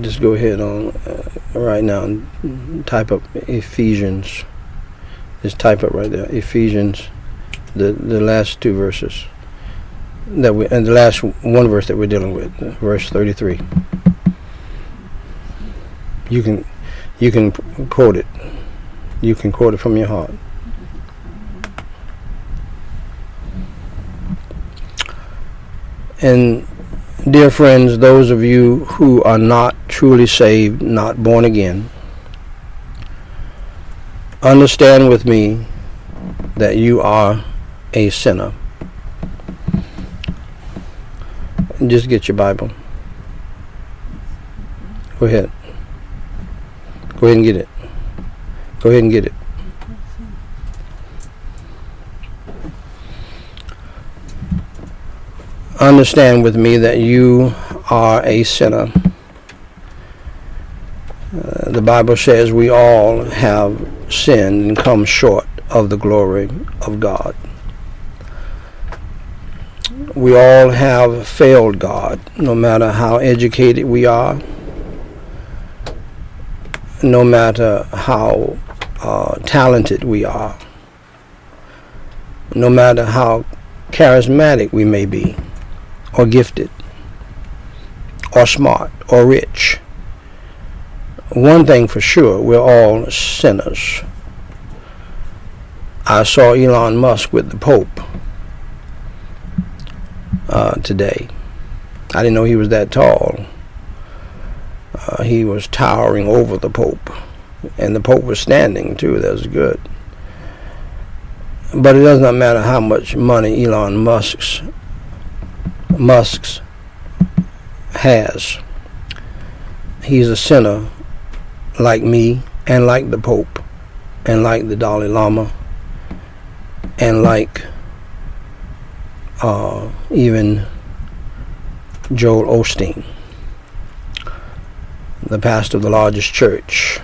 Just go ahead on uh, right now and type up Ephesians. Just type up right there Ephesians, the the last two verses that we and the last one verse that we're dealing with, verse thirty three. You can you can quote it. You can quote it from your heart. And dear friends, those of you who are not truly saved, not born again, understand with me that you are a sinner. Just get your Bible. Go ahead. Go ahead and get it. Go ahead and get it. Understand with me that you are a sinner. Uh, the Bible says we all have sinned and come short of the glory of God. We all have failed God, no matter how educated we are, no matter how uh, talented we are, no matter how charismatic we may be, or gifted, or smart, or rich, one thing for sure, we're all sinners. I saw Elon Musk with the Pope uh, today. I didn't know he was that tall. Uh, he was towering over the Pope, and the Pope was standing too. That was good. But it does not matter how much money Elon Musk's Musk's has. He's a sinner like me and like the Pope and like the Dalai Lama and like uh, even Joel Osteen, the pastor of the largest church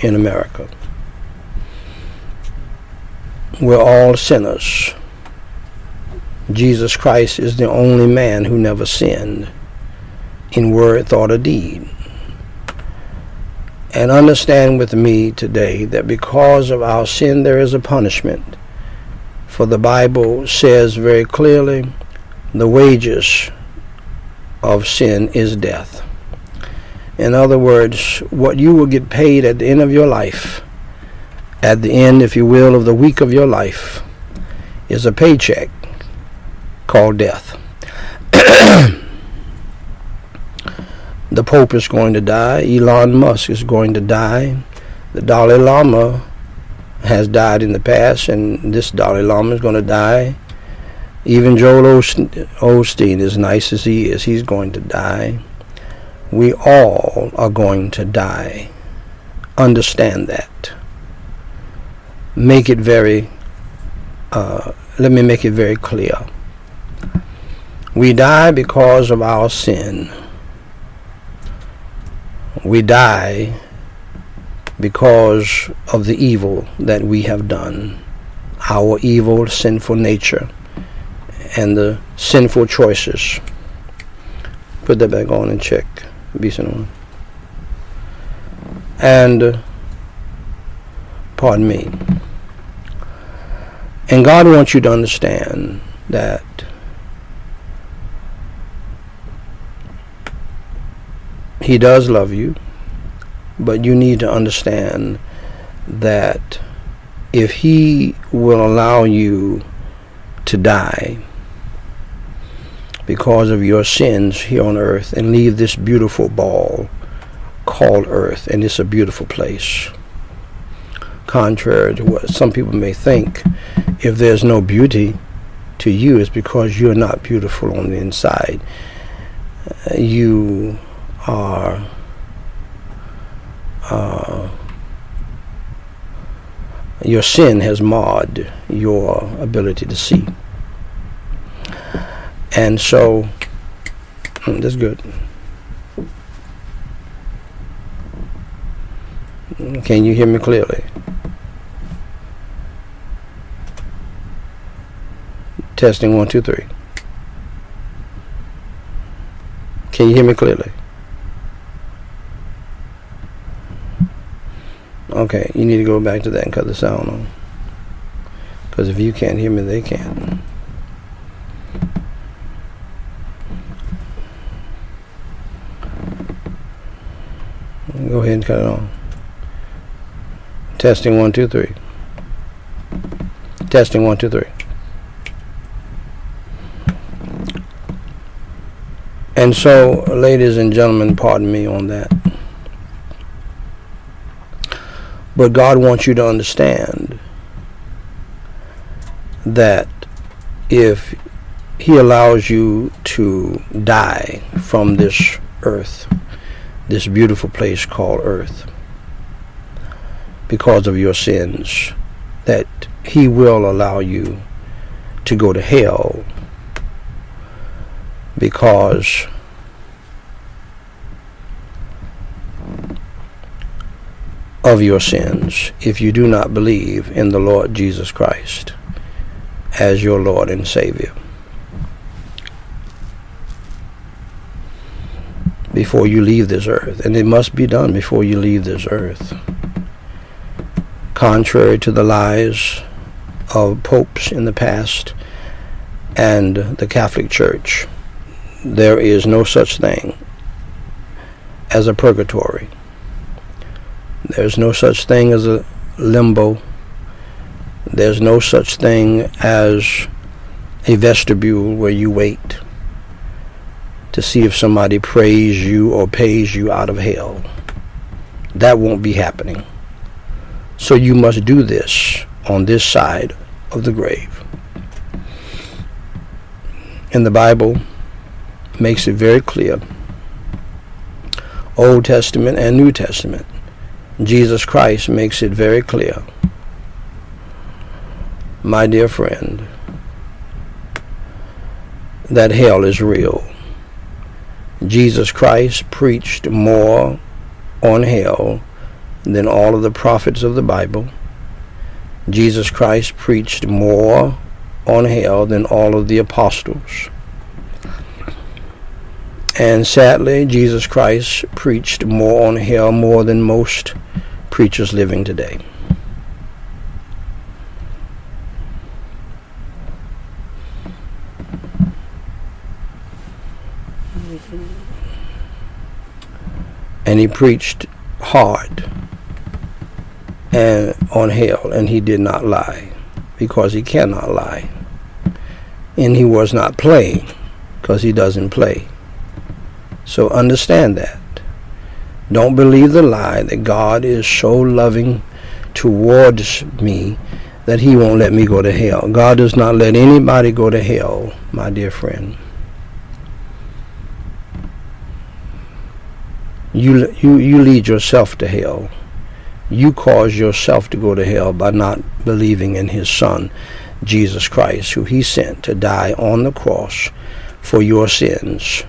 in America. We're all sinners. Jesus Christ is the only man who never sinned in word, thought, or deed. And understand with me today that because of our sin there is a punishment. For the Bible says very clearly, the wages of sin is death. In other words, what you will get paid at the end of your life, at the end, if you will, of the week of your life, is a paycheck called death. the Pope is going to die. Elon Musk is going to die. The Dalai Lama has died in the past, and this Dalai Lama is going to die. Even Joel Osteen, as nice as he is, he's going to die. We all are going to die. Understand that. Make it very, uh, let me make it very clear. We die because of our sin. We die because of the evil that we have done, our evil, sinful nature, and the sinful choices. Put that back on and check. Decent one. And, uh, pardon me. And God wants you to understand that He does love you. But you need to understand that if He will allow you to die because of your sins here on earth and leave this beautiful ball called earth, and it's a beautiful place. Contrary to what some people may think, if there's no beauty to you, it's because you're not beautiful on the inside. You are uh, your sin has marred your ability to see. And so, hmm, that's good. Can you hear me clearly? Testing one, two, three. Can you hear me clearly? Okay, you need to go back to that and cut the sound on. Because if you can't hear me, they can't. Go ahead and cut it on. Testing one, two, three. Testing one, two, three. And so, ladies and gentlemen, pardon me on that. But God wants you to understand that if He allows you to die from this earth, this beautiful place called earth, because of your sins, that He will allow you to go to hell because of your sins if you do not believe in the Lord Jesus Christ as your Lord and Savior. Before you leave this earth, and it must be done before you leave this earth. Contrary to the lies of popes in the past and the Catholic Church, there is no such thing as a purgatory. There's no such thing as a limbo. There's no such thing as a vestibule where you wait to see if somebody prays you or pays you out of hell. That won't be happening. So you must do this on this side of the grave. And the Bible makes it very clear. Old Testament and New Testament. Jesus Christ makes it very clear. My dear friend, that hell is real. Jesus Christ preached more on hell than all of the prophets of the Bible. Jesus Christ preached more on hell than all of the apostles. And sadly, Jesus Christ preached more on hell more than most preachers living today. And he preached hard and on hell, and he did not lie because he cannot lie. And he was not playing because he doesn't play. So understand that. Don't believe the lie that God is so loving towards me that he won't let me go to hell. God does not let anybody go to hell, my dear friend. You, you, you lead yourself to hell you cause yourself to go to hell by not believing in his son, Jesus Christ, who he sent to die on the cross for your sins.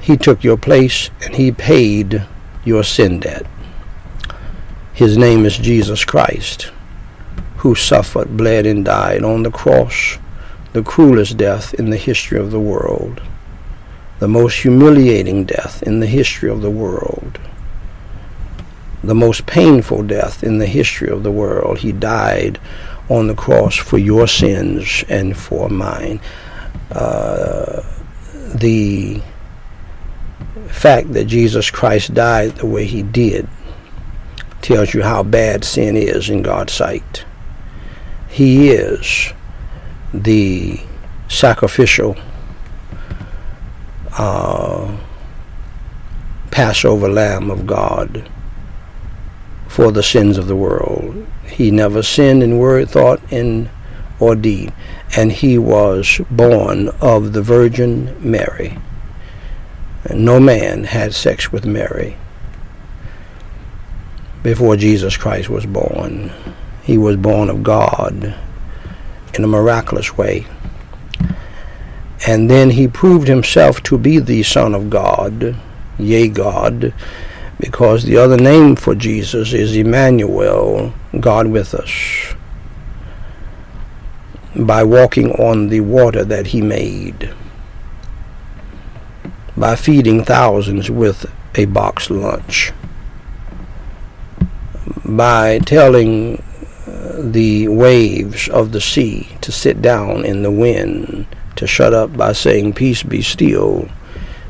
He took your place and he paid your sin debt. His name is Jesus Christ, who suffered, bled, and died on the cross, the cruelest death in the history of the world, the most humiliating death in the history of the world the most painful death in the history of the world. He died on the cross for your sins and for mine. Uh, the fact that Jesus Christ died the way he did tells you how bad sin is in God's sight. He is the sacrificial uh, Passover Lamb of God for the sins of the world. He never sinned in word, thought, in or deed, and he was born of the Virgin Mary. And no man had sex with Mary before Jesus Christ was born. He was born of God in a miraculous way. And then he proved himself to be the Son of God, yea, God, because the other name for Jesus is Emmanuel, God with us, by walking on the water that he made, by feeding thousands with a box lunch, by telling uh, the waves of the sea to sit down in the wind, to shut up by saying, Peace be still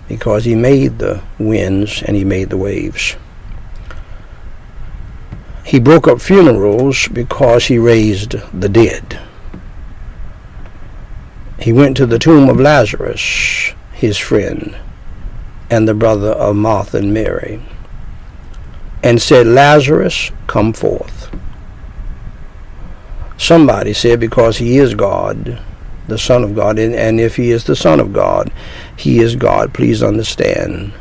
because he made the winds and he made the waves. He broke up funerals because he raised the dead. He went to the tomb of Lazarus, his friend, and the brother of Martha and Mary, and said, Lazarus, come forth. Somebody said, because he is God, the Son of God, and, and if he is the Son of God, he is God. Please understand.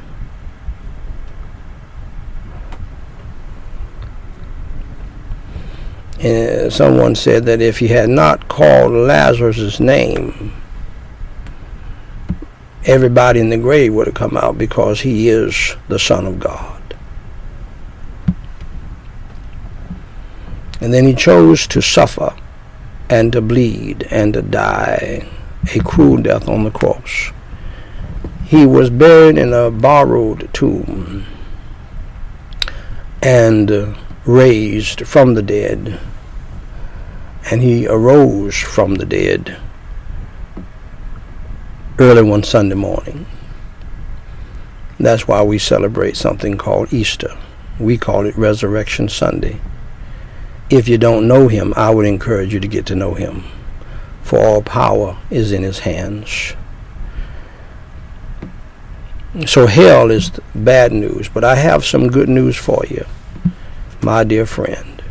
And someone said that if he had not called Lazarus' name, everybody in the grave would have come out because he is the Son of God. And then he chose to suffer and to bleed and to die a cruel death on the cross. he was buried in a borrowed tomb and raised from the dead. And he arose from the dead early one Sunday morning. That's why we celebrate something called Easter. We call it Resurrection Sunday. If you don't know him, I would encourage you to get to know him, for all power is in his hands. So hell is bad news, but I have some good news for you, my dear friend.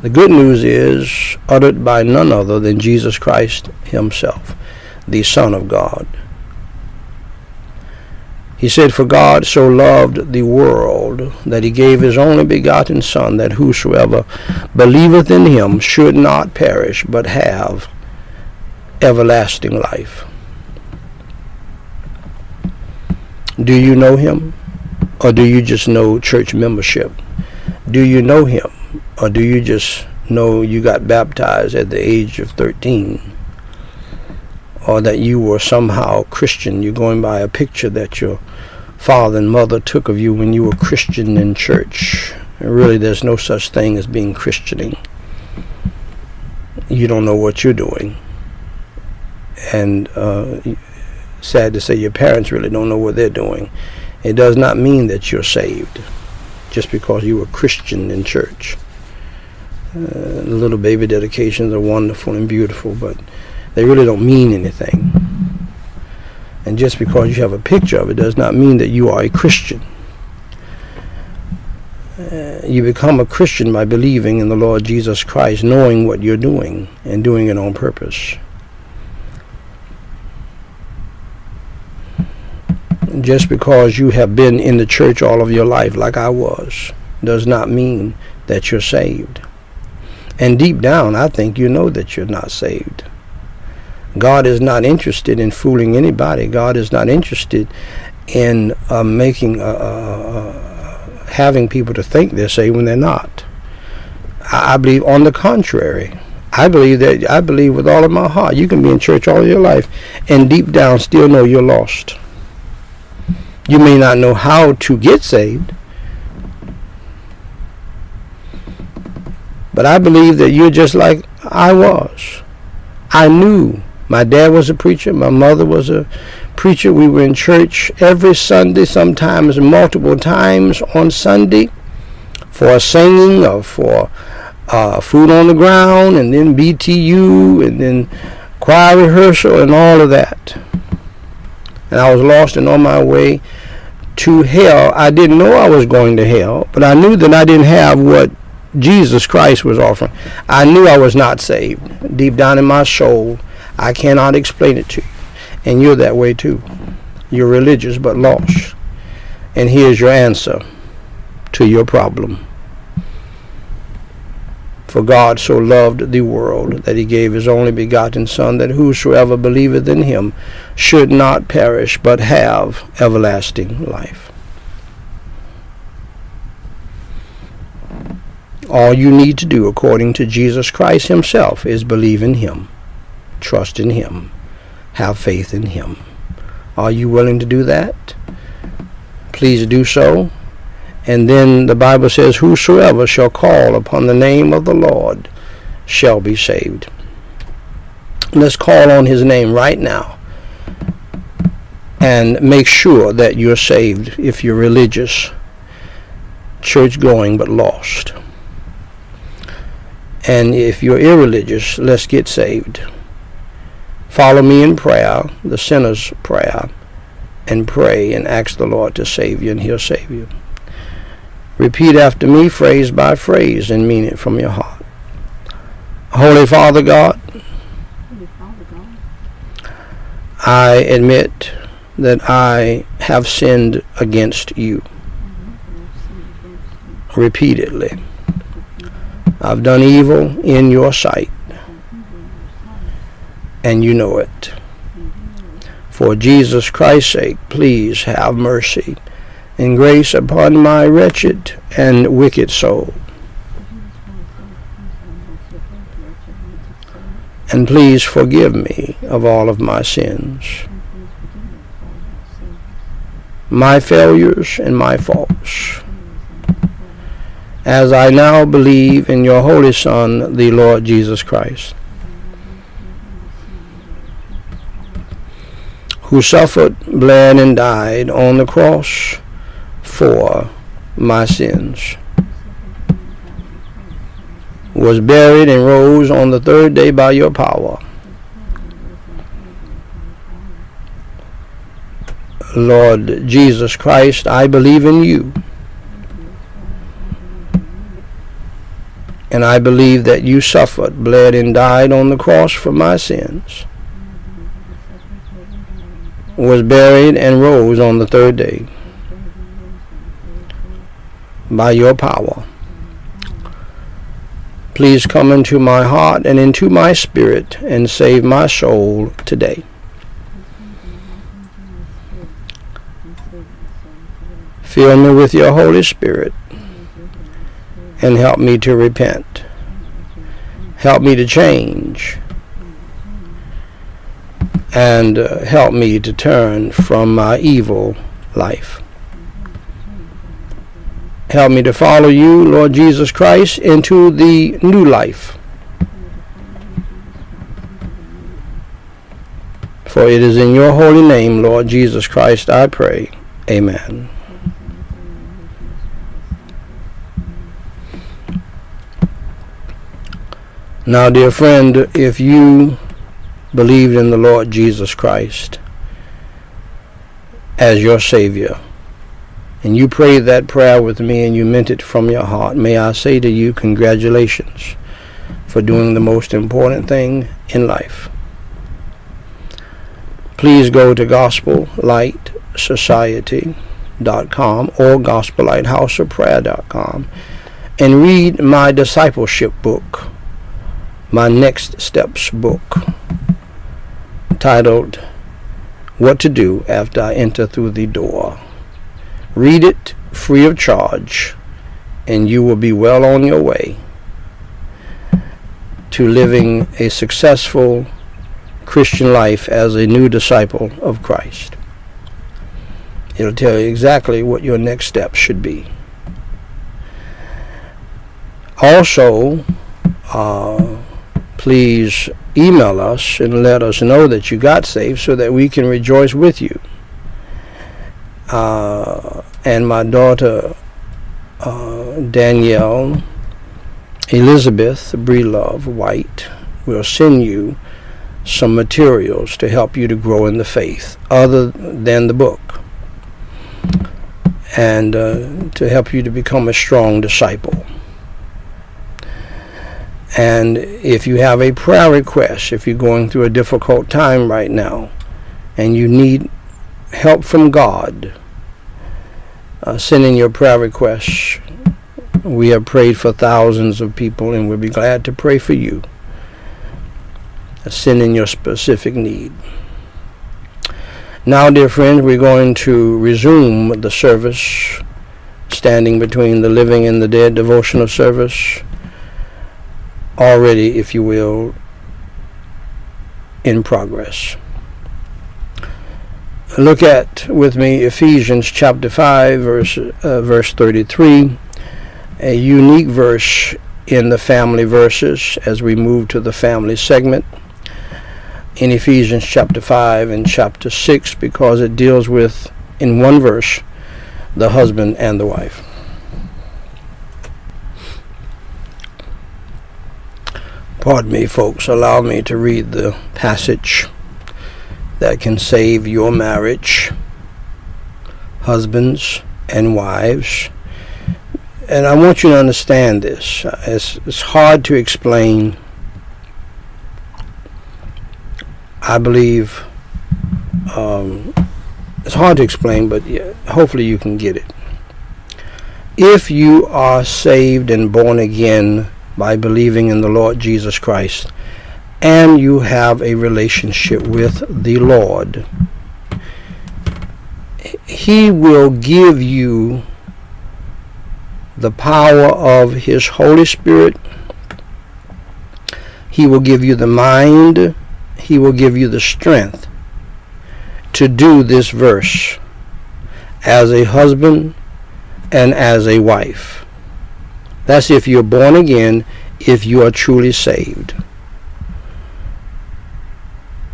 The good news is uttered by none other than Jesus Christ himself, the Son of God. He said, For God so loved the world that he gave his only begotten Son, that whosoever believeth in him should not perish, but have everlasting life. Do you know him? Or do you just know church membership? Do you know him? Or do you just know you got baptized at the age of 13? Or that you were somehow Christian. You're going by a picture that your father and mother took of you when you were Christian in church. And really, there's no such thing as being Christianing. You don't know what you're doing. And uh, sad to say, your parents really don't know what they're doing. It does not mean that you're saved just because you were Christian in church. Uh, little baby dedications are wonderful and beautiful, but they really don't mean anything. And just because you have a picture of it does not mean that you are a Christian. Uh, you become a Christian by believing in the Lord Jesus Christ, knowing what you're doing and doing it on purpose. Just because you have been in the church all of your life, like I was, does not mean that you're saved. And deep down, I think you know that you're not saved. God is not interested in fooling anybody. God is not interested in uh, making uh, uh, uh, having people to think they're saved when they're not. I, I believe, on the contrary, I believe that I believe with all of my heart you can be in church all your life and deep down still know you're lost. You may not know how to get saved, but I believe that you're just like I was. I knew my dad was a preacher. My mother was a preacher. We were in church every Sunday, sometimes multiple times on Sunday, for singing or for uh, food on the ground, and then BTU, and then choir rehearsal, and all of that. And I was lost and on my way to hell. I didn't know I was going to hell, but I knew that I didn't have what Jesus Christ was offering. I knew I was not saved. Deep down in my soul, I cannot explain it to you. And you're that way too. You're religious but lost. And here's your answer to your problem. For God so loved the world that he gave his only begotten Son, that whosoever believeth in him should not perish, but have everlasting life. All you need to do, according to Jesus Christ himself, is believe in him trust in Him, have faith in Him. Are you willing to do that? Please do so. And then the Bible says, Whosoever shall call upon the name of the Lord shall be saved. Let's call on His name right now and make sure that you're saved if you're religious, church going, but lost. And if you're irreligious, let's get saved. Follow me in prayer, the sinner's prayer, and pray and ask the Lord to save you, and He'll save you. Repeat after me, phrase by phrase, and mean it from your heart. Holy Father God, I admit that I have sinned against you repeatedly. I've done evil in your sight and you know it. For Jesus Christ's sake, please have mercy and grace upon my wretched and wicked soul. And please forgive me of all of my sins. my failures and my faults. As I now believe in your Holy Son, the Lord Jesus Christ, who suffered, bled, and died on the cross for my sins, was buried and rose on the third day by your power Lord Jesus Christ, I believe in you. And I believe that you suffered, bled, and died on the cross for my sins, was buried, and rose on the third day by your power. Please come into my heart and into my spirit and save my soul today. Fill me with your Holy Spirit and help me to repent. Help me to change. And uh, help me to turn from my evil life. Help me to follow you, Lord Jesus Christ, into the new life. For it is in your holy name, Lord Jesus Christ, I pray. Amen. Now, dear friend, if you believed in the Lord Jesus Christ as your Savior, and you prayed that prayer with me and you meant it from your heart, may I say to you, congratulations for doing the most important thing in life. Please go to gospellightsociety.com or gospellighthouseofprayer.com and read my discipleship book my next steps book titled What to Do After I Enter Through the Door. Read it free of charge, and you will be well on your way to living a successful Christian life as a new disciple of Christ. It'll tell you exactly what your next steps should be. Also, uh, please email us and let us know that you got saved so that we can rejoice with you. Uh, and my daughter uh, Danielle Elizabeth Breelove Whyte will send you some materials to help you to grow in the faith other than the book and uh, to help you to become a strong disciple. And if you have a prayer request, if you're going through a difficult time right now and you need help from God, uh, send in your prayer requests. We have prayed for thousands of people and we'll be glad to pray for you. Send in your specific need. Now, dear friends, we're going to resume the service standing between the living and the dead devotional service already, if you will, in progress. Look at with me Ephesians chapter 5, verse, uh, verse 33, a unique verse in the family verses as we move to the family segment in Ephesians chapter 5 and chapter 6 because it deals with, in one verse, the husband and the wife. Pardon me, folks. Allow me to read the passage that can save your marriage, husbands and wives. And I want you to understand this. It's, it's hard to explain. I believe um, it's hard to explain, but hopefully you can get it. If you are saved and born again by believing in the Lord Jesus Christ and you have a relationship with the Lord, He will give you the power of His Holy Spirit. He will give you the mind. He will give you the strength to do this verse as a husband and as a wife. That's if you're born again, if you are truly saved.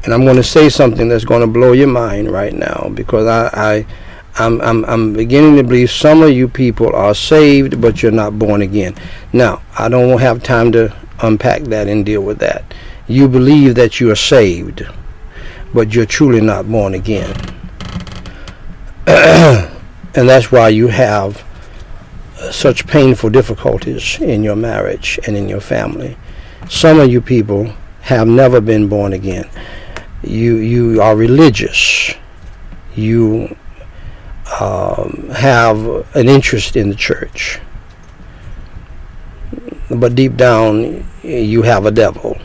And I'm going to say something that's going to blow your mind right now because I, I I'm, I'm, I'm beginning to believe some of you people are saved, but you're not born again. Now, I don't have time to unpack that and deal with that. You believe that you are saved, but you're truly not born again. and that's why you have such painful difficulties in your marriage and in your family. Some of you people have never been born again. You you are religious. You um, have an interest in the church, but deep down you have a devil,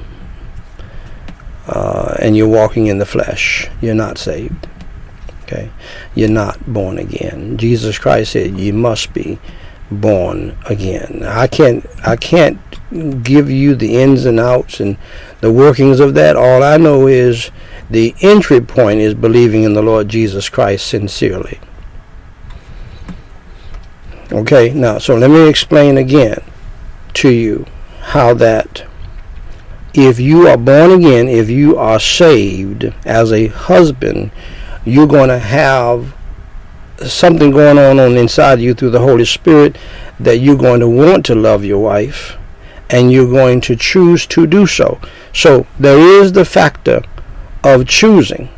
uh, and you're walking in the flesh. You're not saved. Okay, you're not born again. Jesus Christ said you must be born again. I can't I can't give you the ins and outs and the workings of that. All I know is the entry point is believing in the Lord Jesus Christ sincerely. Okay, now so let me explain again to you how that if you are born again, if you are saved as a husband, you're going to have something going on on inside you through the Holy Spirit that you're going to want to love your wife and you're going to choose to do so. So there is the factor of choosing.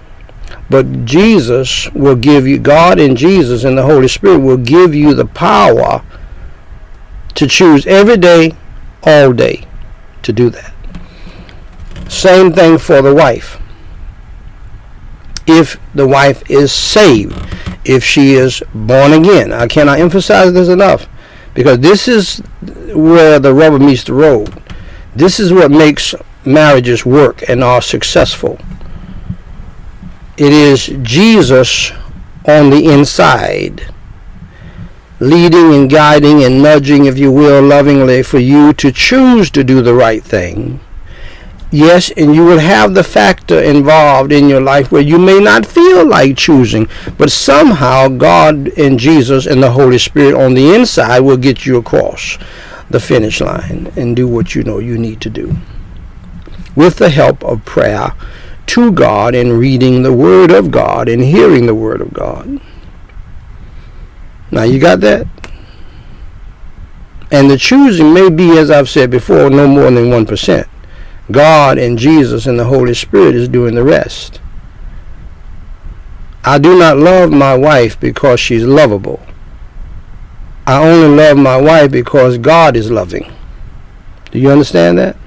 But Jesus will give you, God and Jesus and the Holy Spirit will give you the power to choose every day, all day to do that. Same thing for the wife. If the wife is saved, if she is born again. I cannot emphasize this enough because this is where the rubber meets the road. This is what makes marriages work and are successful. It is Jesus on the inside, leading and guiding and nudging, if you will, lovingly for you to choose to do the right thing Yes, and you will have the factor involved in your life where you may not feel like choosing, but somehow God and Jesus and the Holy Spirit on the inside will get you across the finish line and do what you know you need to do. With the help of prayer to God and reading the Word of God and hearing the Word of God. Now you got that? And the choosing may be, as I've said before, no more than 1%. God and Jesus and the Holy Spirit is doing the rest. I do not love my wife because she's lovable. I only love my wife because God is loving. Do you understand that?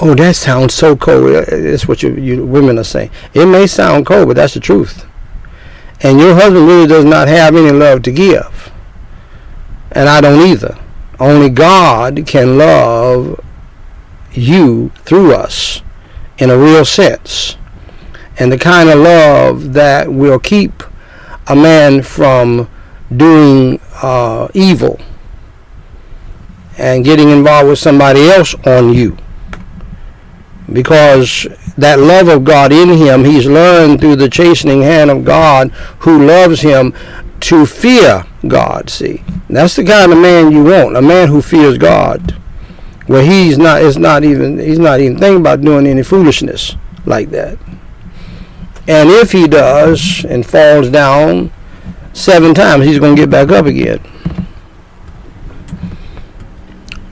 Oh, that sounds so cold. That's what you, you women are saying. It may sound cold, but that's the truth. And your husband really does not have any love to give. And I don't either. Only God can love you through us in a real sense. And the kind of love that will keep a man from doing uh, evil and getting involved with somebody else on you. Because that love of God in him, he's learned through the chastening hand of God who loves him to fear God. See, that's the kind of man you want a man who fears God where he's not it's not even he's not even thinking about doing any foolishness like that. And if he does and falls down seven times, he's going to get back up again.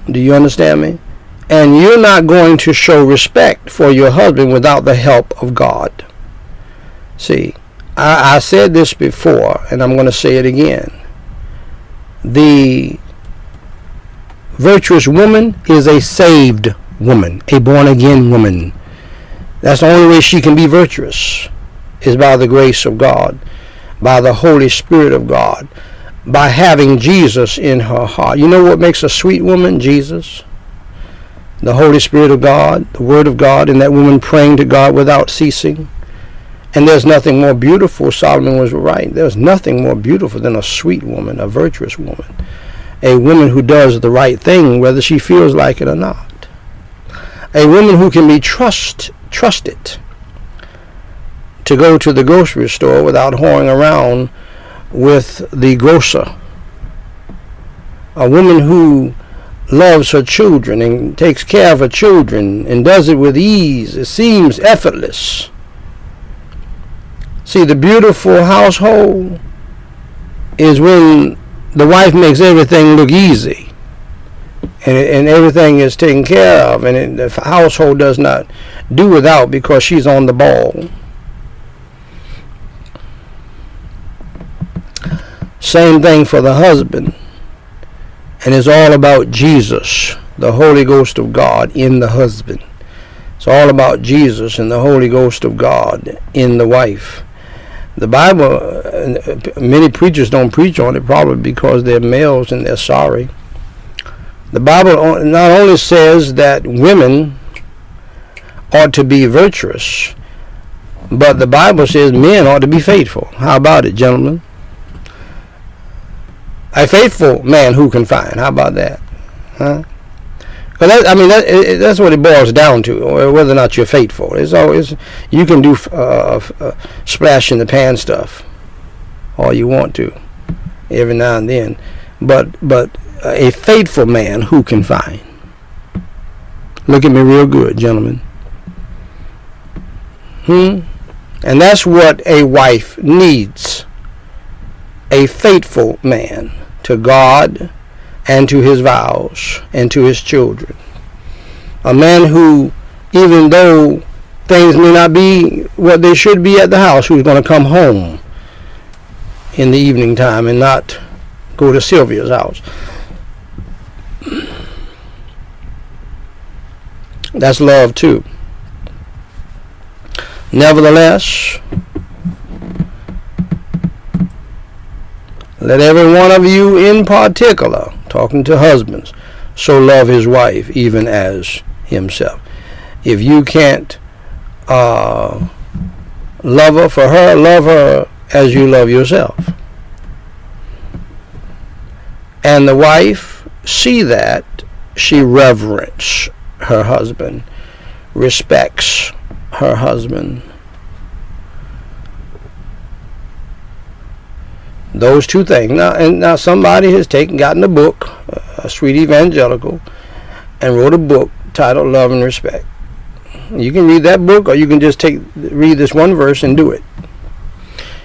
Do you understand me? And you're not going to show respect for your husband without the help of God. See, I, I said this before, and I'm going to say it again. The virtuous woman is a saved woman, a born again woman. That's the only way she can be virtuous, is by the grace of God, by the Holy Spirit of God, by having Jesus in her heart. You know what makes a sweet woman? Jesus. The Holy Spirit of God, the Word of God, and that woman praying to God without ceasing. And there's nothing more beautiful, Solomon was right. There's nothing more beautiful than a sweet woman, a virtuous woman a woman who does the right thing, whether she feels like it or not. A woman who can be trust, trusted to go to the grocery store without whoring around with the grocer. A woman who loves her children and takes care of her children and does it with ease. It seems effortless. See, the beautiful household is when the wife makes everything look easy and, and everything is taken care of and it, the household does not do without because she's on the ball. Same thing for the husband. And it's all about Jesus, the Holy Ghost of God in the husband. It's all about Jesus and the Holy Ghost of God in the wife. The Bible, uh, many preachers don't preach on it probably because they're males and they're sorry. The Bible not only says that women ought to be virtuous, but the Bible says men ought to be faithful. How about it, gentlemen? A faithful man who can find. How about that? Huh? That, I mean, that, it, that's what it boils down to, whether or not you're faithful. It's always you can do uh, uh, splash in the pan stuff all you want to, every now and then, but but a faithful man who can find. Look at me real good, gentlemen. Hmm? And that's what a wife needs. A faithful man to God and to his vows and to his children. A man who, even though things may not be what they should be at the house, who's going to come home in the evening time and not go to Sylvia's house. That's love too. Nevertheless, let every one of you in particular, talking to husbands, so love his wife even as himself. If you can't uh, love her for her, love her as you love yourself. And the wife see that she reverence her husband, respects her husband. Those two things. Now, and now somebody has taken, gotten a book, a sweet evangelical, and wrote a book titled "Love and Respect." You can read that book, or you can just take read this one verse and do it.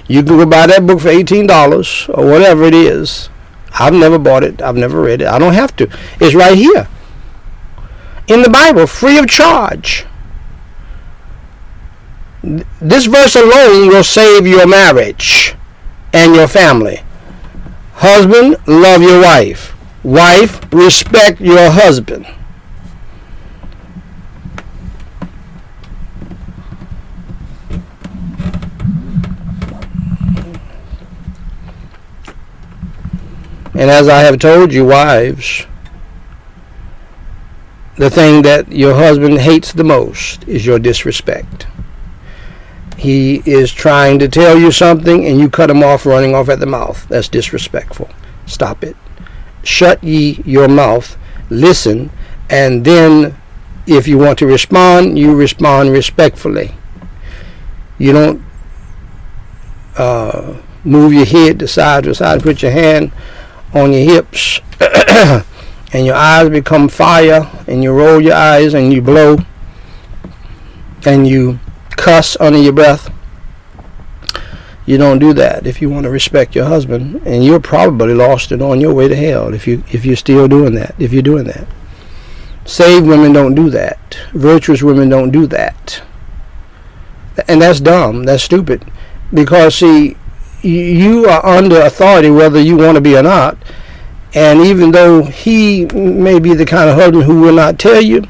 You can go buy that book for eighteen dollars or whatever it is. I've never bought it. I've never read it. I don't have to. It's right here in the Bible, free of charge. This verse alone will save your marriage and your family. Husband, love your wife. Wife, respect your husband. And as I have told you, wives, the thing that your husband hates the most is your disrespect. He is trying to tell you something and you cut him off running off at the mouth. That's disrespectful. Stop it. Shut ye your mouth, listen, and then if you want to respond, you respond respectfully. You don't uh, move your head to side to side, put your hand on your hips and your eyes become fire and you roll your eyes and you blow and you cuss under your breath you don't do that. If you want to respect your husband and you're probably lost and on your way to hell if you if you're still doing that if you're doing that. Saved women don't do that. Virtuous women don't do that. And that's dumb. That's stupid. Because see you are under authority whether you want to be or not. And even though he may be the kind of husband who will not tell you,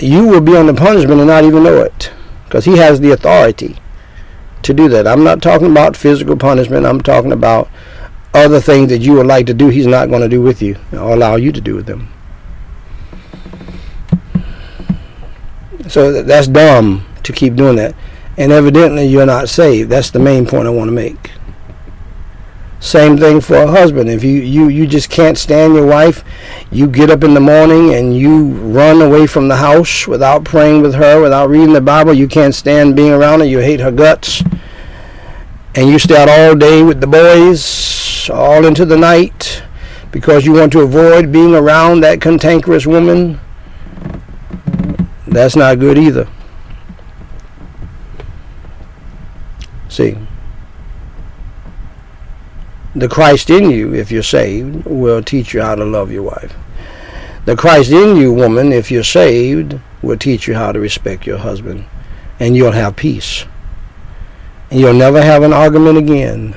you will be on the punishment and not even know it. Because he has the authority to do that. I'm not talking about physical punishment. I'm talking about other things that you would like to do he's not going to do with you or allow you to do with them. So that's dumb to keep doing that. And evidently you're not saved. That's the main point I want to make. Same thing for a husband. If you, you, you just can't stand your wife, you get up in the morning and you run away from the house without praying with her, without reading the Bible. You can't stand being around her. You hate her guts. and you stay out all day with the boys, all into the night, because you want to avoid being around that cantankerous woman, that's not good either. See, the Christ in you, if you're saved, will teach you how to love your wife. The Christ in you, woman, if you're saved, will teach you how to respect your husband. And you'll have peace. And you'll never have an argument again.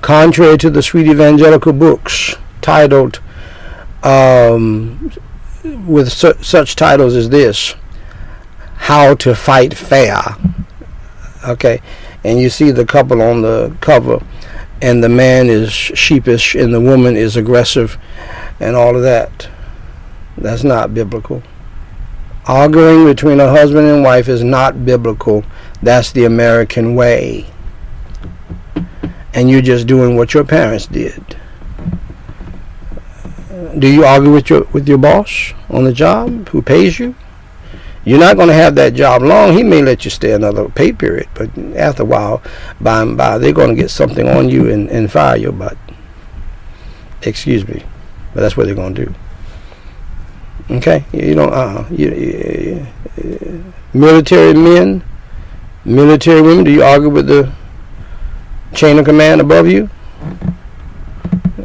Contrary to the sweet evangelical books titled, um, with su- such titles as this, How to Fight Fair. Okay. And you see the couple on the cover and the man is sheepish and the woman is aggressive and all of that. That's not biblical. Arguing between a husband and wife is not biblical. That's the American way. And you're just doing what your parents did. Do you argue with your with your boss on the job who pays you? You're not going to have that job long. He may let you stay another pay period, but after a while, by and by, they're going to get something on you and, and fire your butt. Excuse me, but that's what they're going to do. Okay, you don't. Uh, you, you, you, military men, military women. Do you argue with the chain of command above you?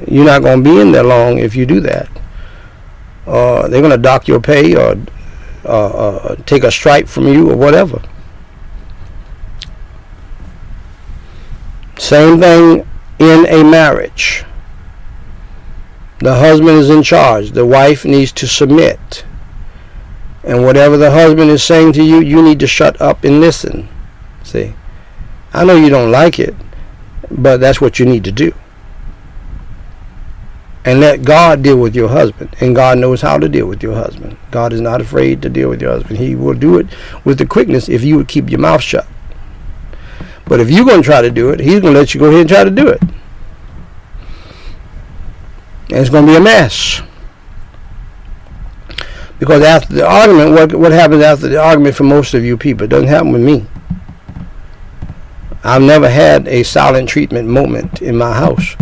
You're not going to be in there long if you do that. Uh, they're going to dock your pay or uh, uh, take a stripe from you or whatever. Same thing in a marriage. The husband is in charge. The wife needs to submit. And whatever the husband is saying to you, you need to shut up and listen. See? I know you don't like it, but that's what you need to do and let God deal with your husband. And God knows how to deal with your husband. God is not afraid to deal with your husband. He will do it with the quickness if you would keep your mouth shut. But if you're going to try to do it, he's going to let you go ahead and try to do it. And it's going to be a mess. Because after the argument, what, what happens after the argument for most of you people? It doesn't happen with me. I've never had a silent treatment moment in my house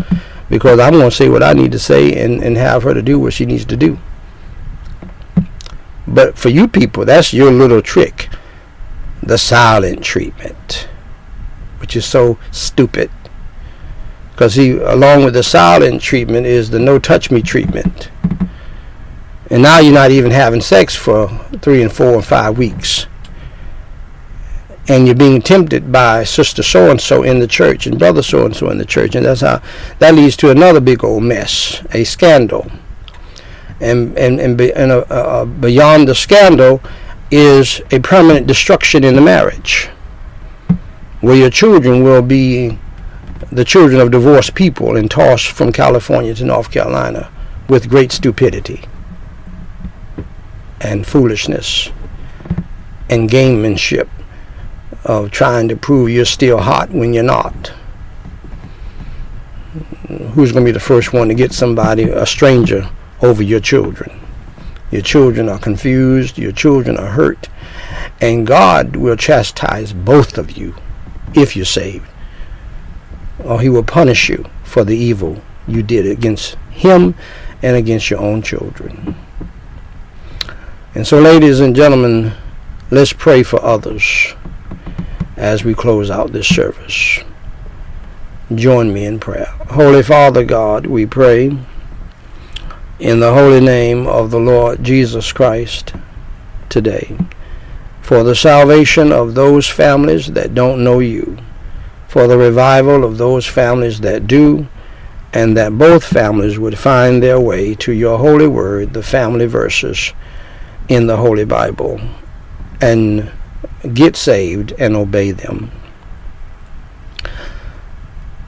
because I'm going to say what I need to say and, and have her to do what she needs to do. But for you people, that's your little trick. The silent treatment, which is so stupid. Because he, along with the silent treatment, is the no touch me treatment. And now you're not even having sex for three and four and five weeks and you're being tempted by sister so and so in the church and brother so and so in the church, and that's how that leads to another big old mess, a scandal. And and and, be, and beyond the scandal is a permanent destruction in the marriage, where your children will be the children of divorced people and tossed from California to North Carolina with great stupidity and foolishness and gamemanship of trying to prove you're still hot when you're not. Who's going to be the first one to get somebody, a stranger, over your children? Your children are confused, your children are hurt, and God will chastise both of you if you're saved. Or he will punish you for the evil you did against him and against your own children. And so, ladies and gentlemen, let's pray for others as we close out this service. Join me in prayer. Holy Father God, we pray in the holy name of the Lord Jesus Christ today for the salvation of those families that don't know you, for the revival of those families that do, and that both families would find their way to your holy word, the family verses in the Holy Bible, and get saved and obey them.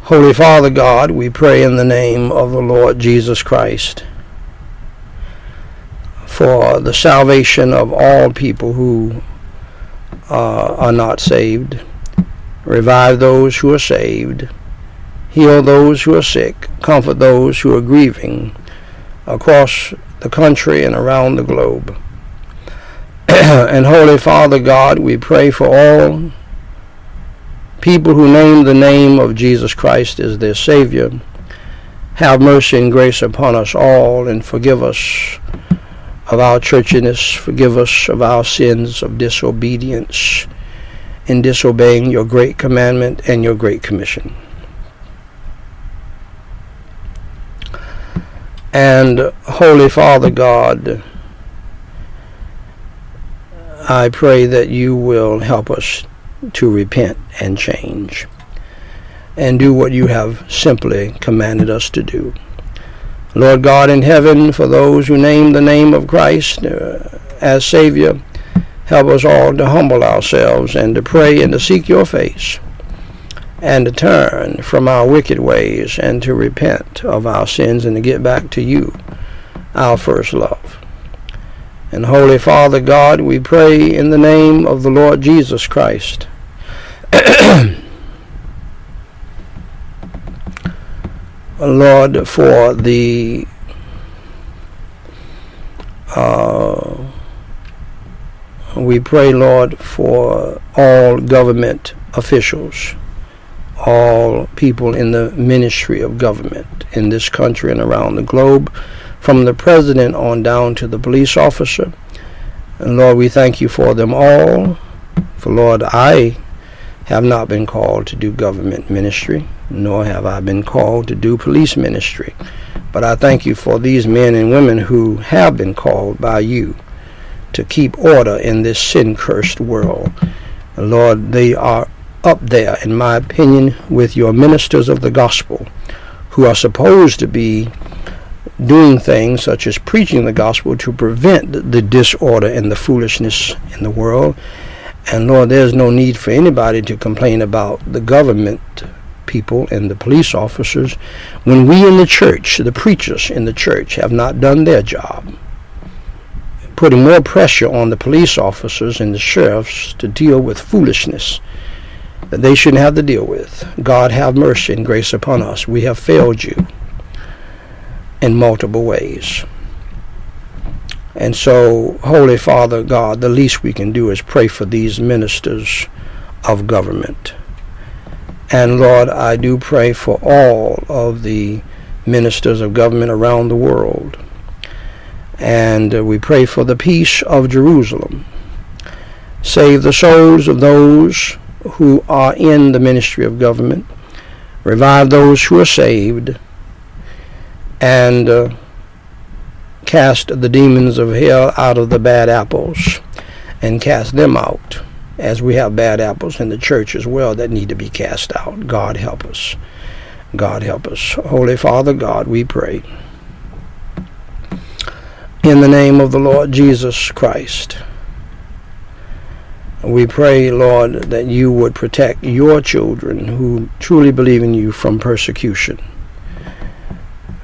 Holy Father God, we pray in the name of the Lord Jesus Christ for the salvation of all people who uh, are not saved. Revive those who are saved. Heal those who are sick. Comfort those who are grieving across the country and around the globe. and Holy Father God, we pray for all people who name the name of Jesus Christ as their Savior, have mercy and grace upon us all and forgive us of our churchiness, forgive us of our sins of disobedience in disobeying your great commandment and your great commission. And Holy Father God, I pray that you will help us to repent and change and do what you have simply commanded us to do. Lord God in heaven, for those who name the name of Christ uh, as Savior, help us all to humble ourselves and to pray and to seek your face and to turn from our wicked ways and to repent of our sins and to get back to you, our first love. And Holy Father God, we pray in the name of the Lord Jesus Christ. Lord, for the uh, we pray, Lord, for all government officials, all people in the ministry of government in this country and around the globe, from the president on down to the police officer. And Lord, we thank you for them all. For Lord, I have not been called to do government ministry nor have I been called to do police ministry. But I thank you for these men and women who have been called by you to keep order in this sin cursed world. Lord, they are up there, in my opinion, with your ministers of the gospel who are supposed to be doing things such as preaching the gospel to prevent the disorder and the foolishness in the world. And Lord, there's no need for anybody to complain about the government people and the police officers when we in the church, the preachers in the church, have not done their job. Putting more pressure on the police officers and the sheriffs to deal with foolishness that they shouldn't have to deal with. God have mercy and grace upon us. We have failed you in multiple ways. And so, Holy Father God, the least we can do is pray for these ministers of government. And Lord, I do pray for all of the ministers of government around the world. And uh, we pray for the peace of Jerusalem. Save the souls of those who are in the ministry of government. Revive those who are saved. And uh, cast the demons of hell out of the bad apples and cast them out as we have bad apples in the church as well that need to be cast out. God help us. God help us. Holy Father God, we pray. In the name of the Lord Jesus Christ, we pray, Lord, that you would protect your children who truly believe in you from persecution.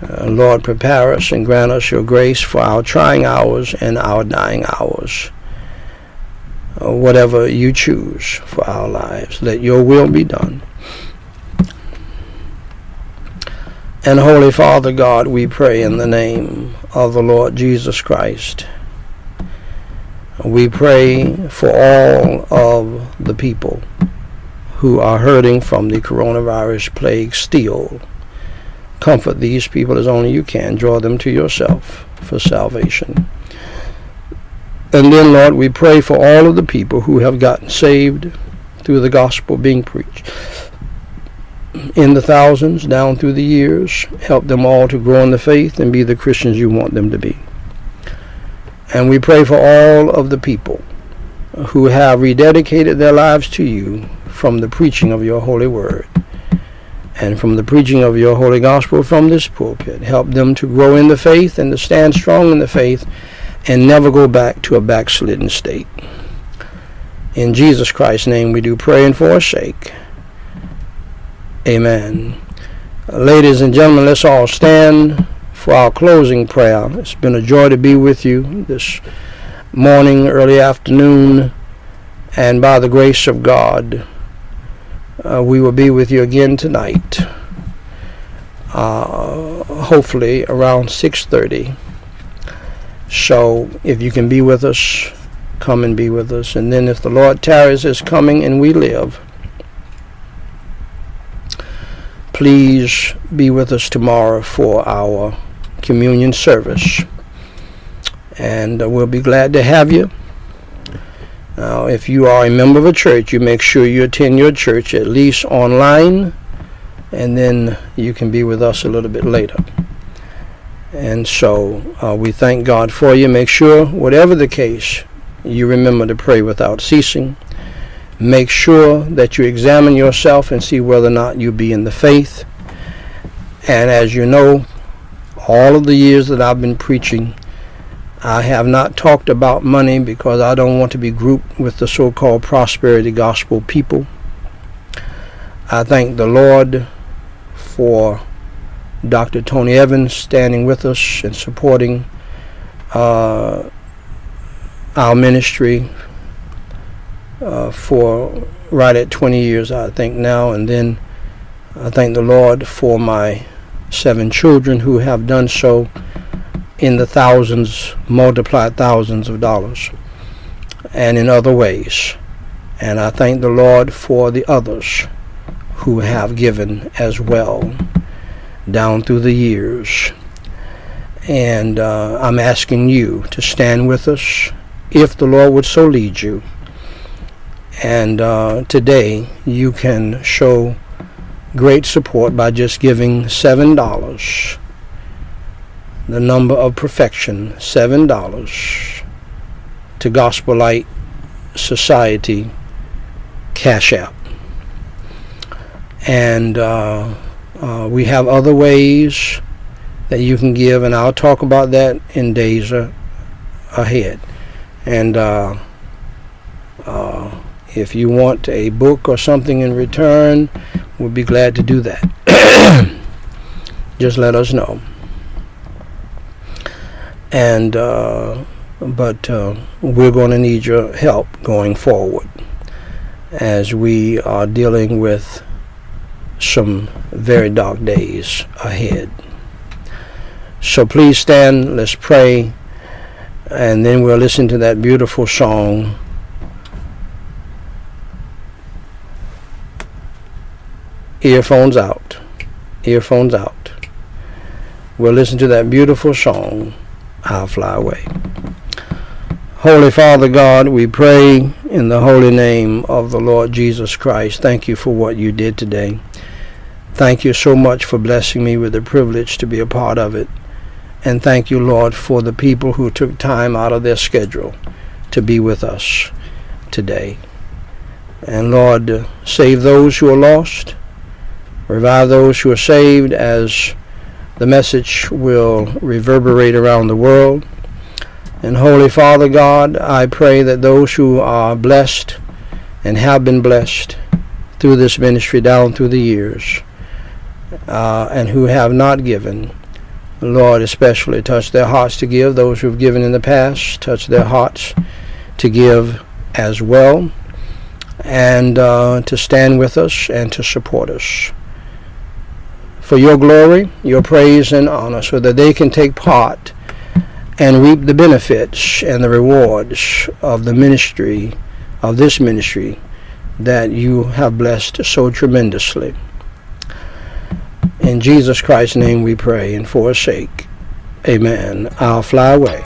Uh, Lord, prepare us and grant us your grace for our trying hours and our dying hours whatever you choose for our lives. Let your will be done. And Holy Father God, we pray in the name of the Lord Jesus Christ. We pray for all of the people who are hurting from the coronavirus plague still. Comfort these people as only you can. Draw them to yourself for salvation. And then, Lord, we pray for all of the people who have gotten saved through the gospel being preached. In the thousands, down through the years, help them all to grow in the faith and be the Christians you want them to be. And we pray for all of the people who have rededicated their lives to you from the preaching of your holy word and from the preaching of your holy gospel from this pulpit. Help them to grow in the faith and to stand strong in the faith and never go back to a backslidden state. In Jesus Christ's name we do pray and forsake. Amen. Ladies and gentlemen, let's all stand for our closing prayer. It's been a joy to be with you this morning, early afternoon, and by the grace of God, uh, we will be with you again tonight. Uh, hopefully around 6:30 so if you can be with us, come and be with us. And then if the Lord tarries is coming and we live, please be with us tomorrow for our communion service. And uh, we'll be glad to have you. Now, if you are a member of a church, you make sure you attend your church at least online, and then you can be with us a little bit later. And so uh, we thank God for you. Make sure, whatever the case, you remember to pray without ceasing. Make sure that you examine yourself and see whether or not you be in the faith. And as you know, all of the years that I've been preaching, I have not talked about money because I don't want to be grouped with the so called prosperity gospel people. I thank the Lord for Dr. Tony Evans standing with us and supporting uh, our ministry uh, for right at 20 years, I think now. And then I thank the Lord for my seven children who have done so in the thousands, multiplied thousands of dollars, and in other ways. And I thank the Lord for the others who have given as well down through the years. And uh, I'm asking you to stand with us if the Lord would so lead you. And uh, today you can show great support by just giving $7 the number of perfection, $7 to Gospel Light Society Cash App. And uh, uh, we have other ways that you can give, and I'll talk about that in days uh, ahead. And uh, uh, if you want a book or something in return, we'll be glad to do that. Just let us know and uh, but uh, we're going to need your help going forward as we are dealing with some very dark days ahead. So please stand, let's pray, and then we'll listen to that beautiful song. Earphones out, earphones out. We'll listen to that beautiful song. I'll fly away. Holy Father God, we pray in the holy name of the Lord Jesus Christ. Thank you for what you did today. Thank you so much for blessing me with the privilege to be a part of it. And thank you, Lord, for the people who took time out of their schedule to be with us today. And Lord, save those who are lost, revive those who are saved as the message will reverberate around the world. And Holy Father God, I pray that those who are blessed and have been blessed through this ministry down through the years uh, and who have not given, Lord, especially touch their hearts to give. Those who have given in the past, touch their hearts to give as well and uh, to stand with us and to support us for your glory, your praise, and honor, so that they can take part and reap the benefits and the rewards of the ministry, of this ministry that you have blessed so tremendously. In Jesus Christ's name we pray, and for sake, amen. I'll fly away.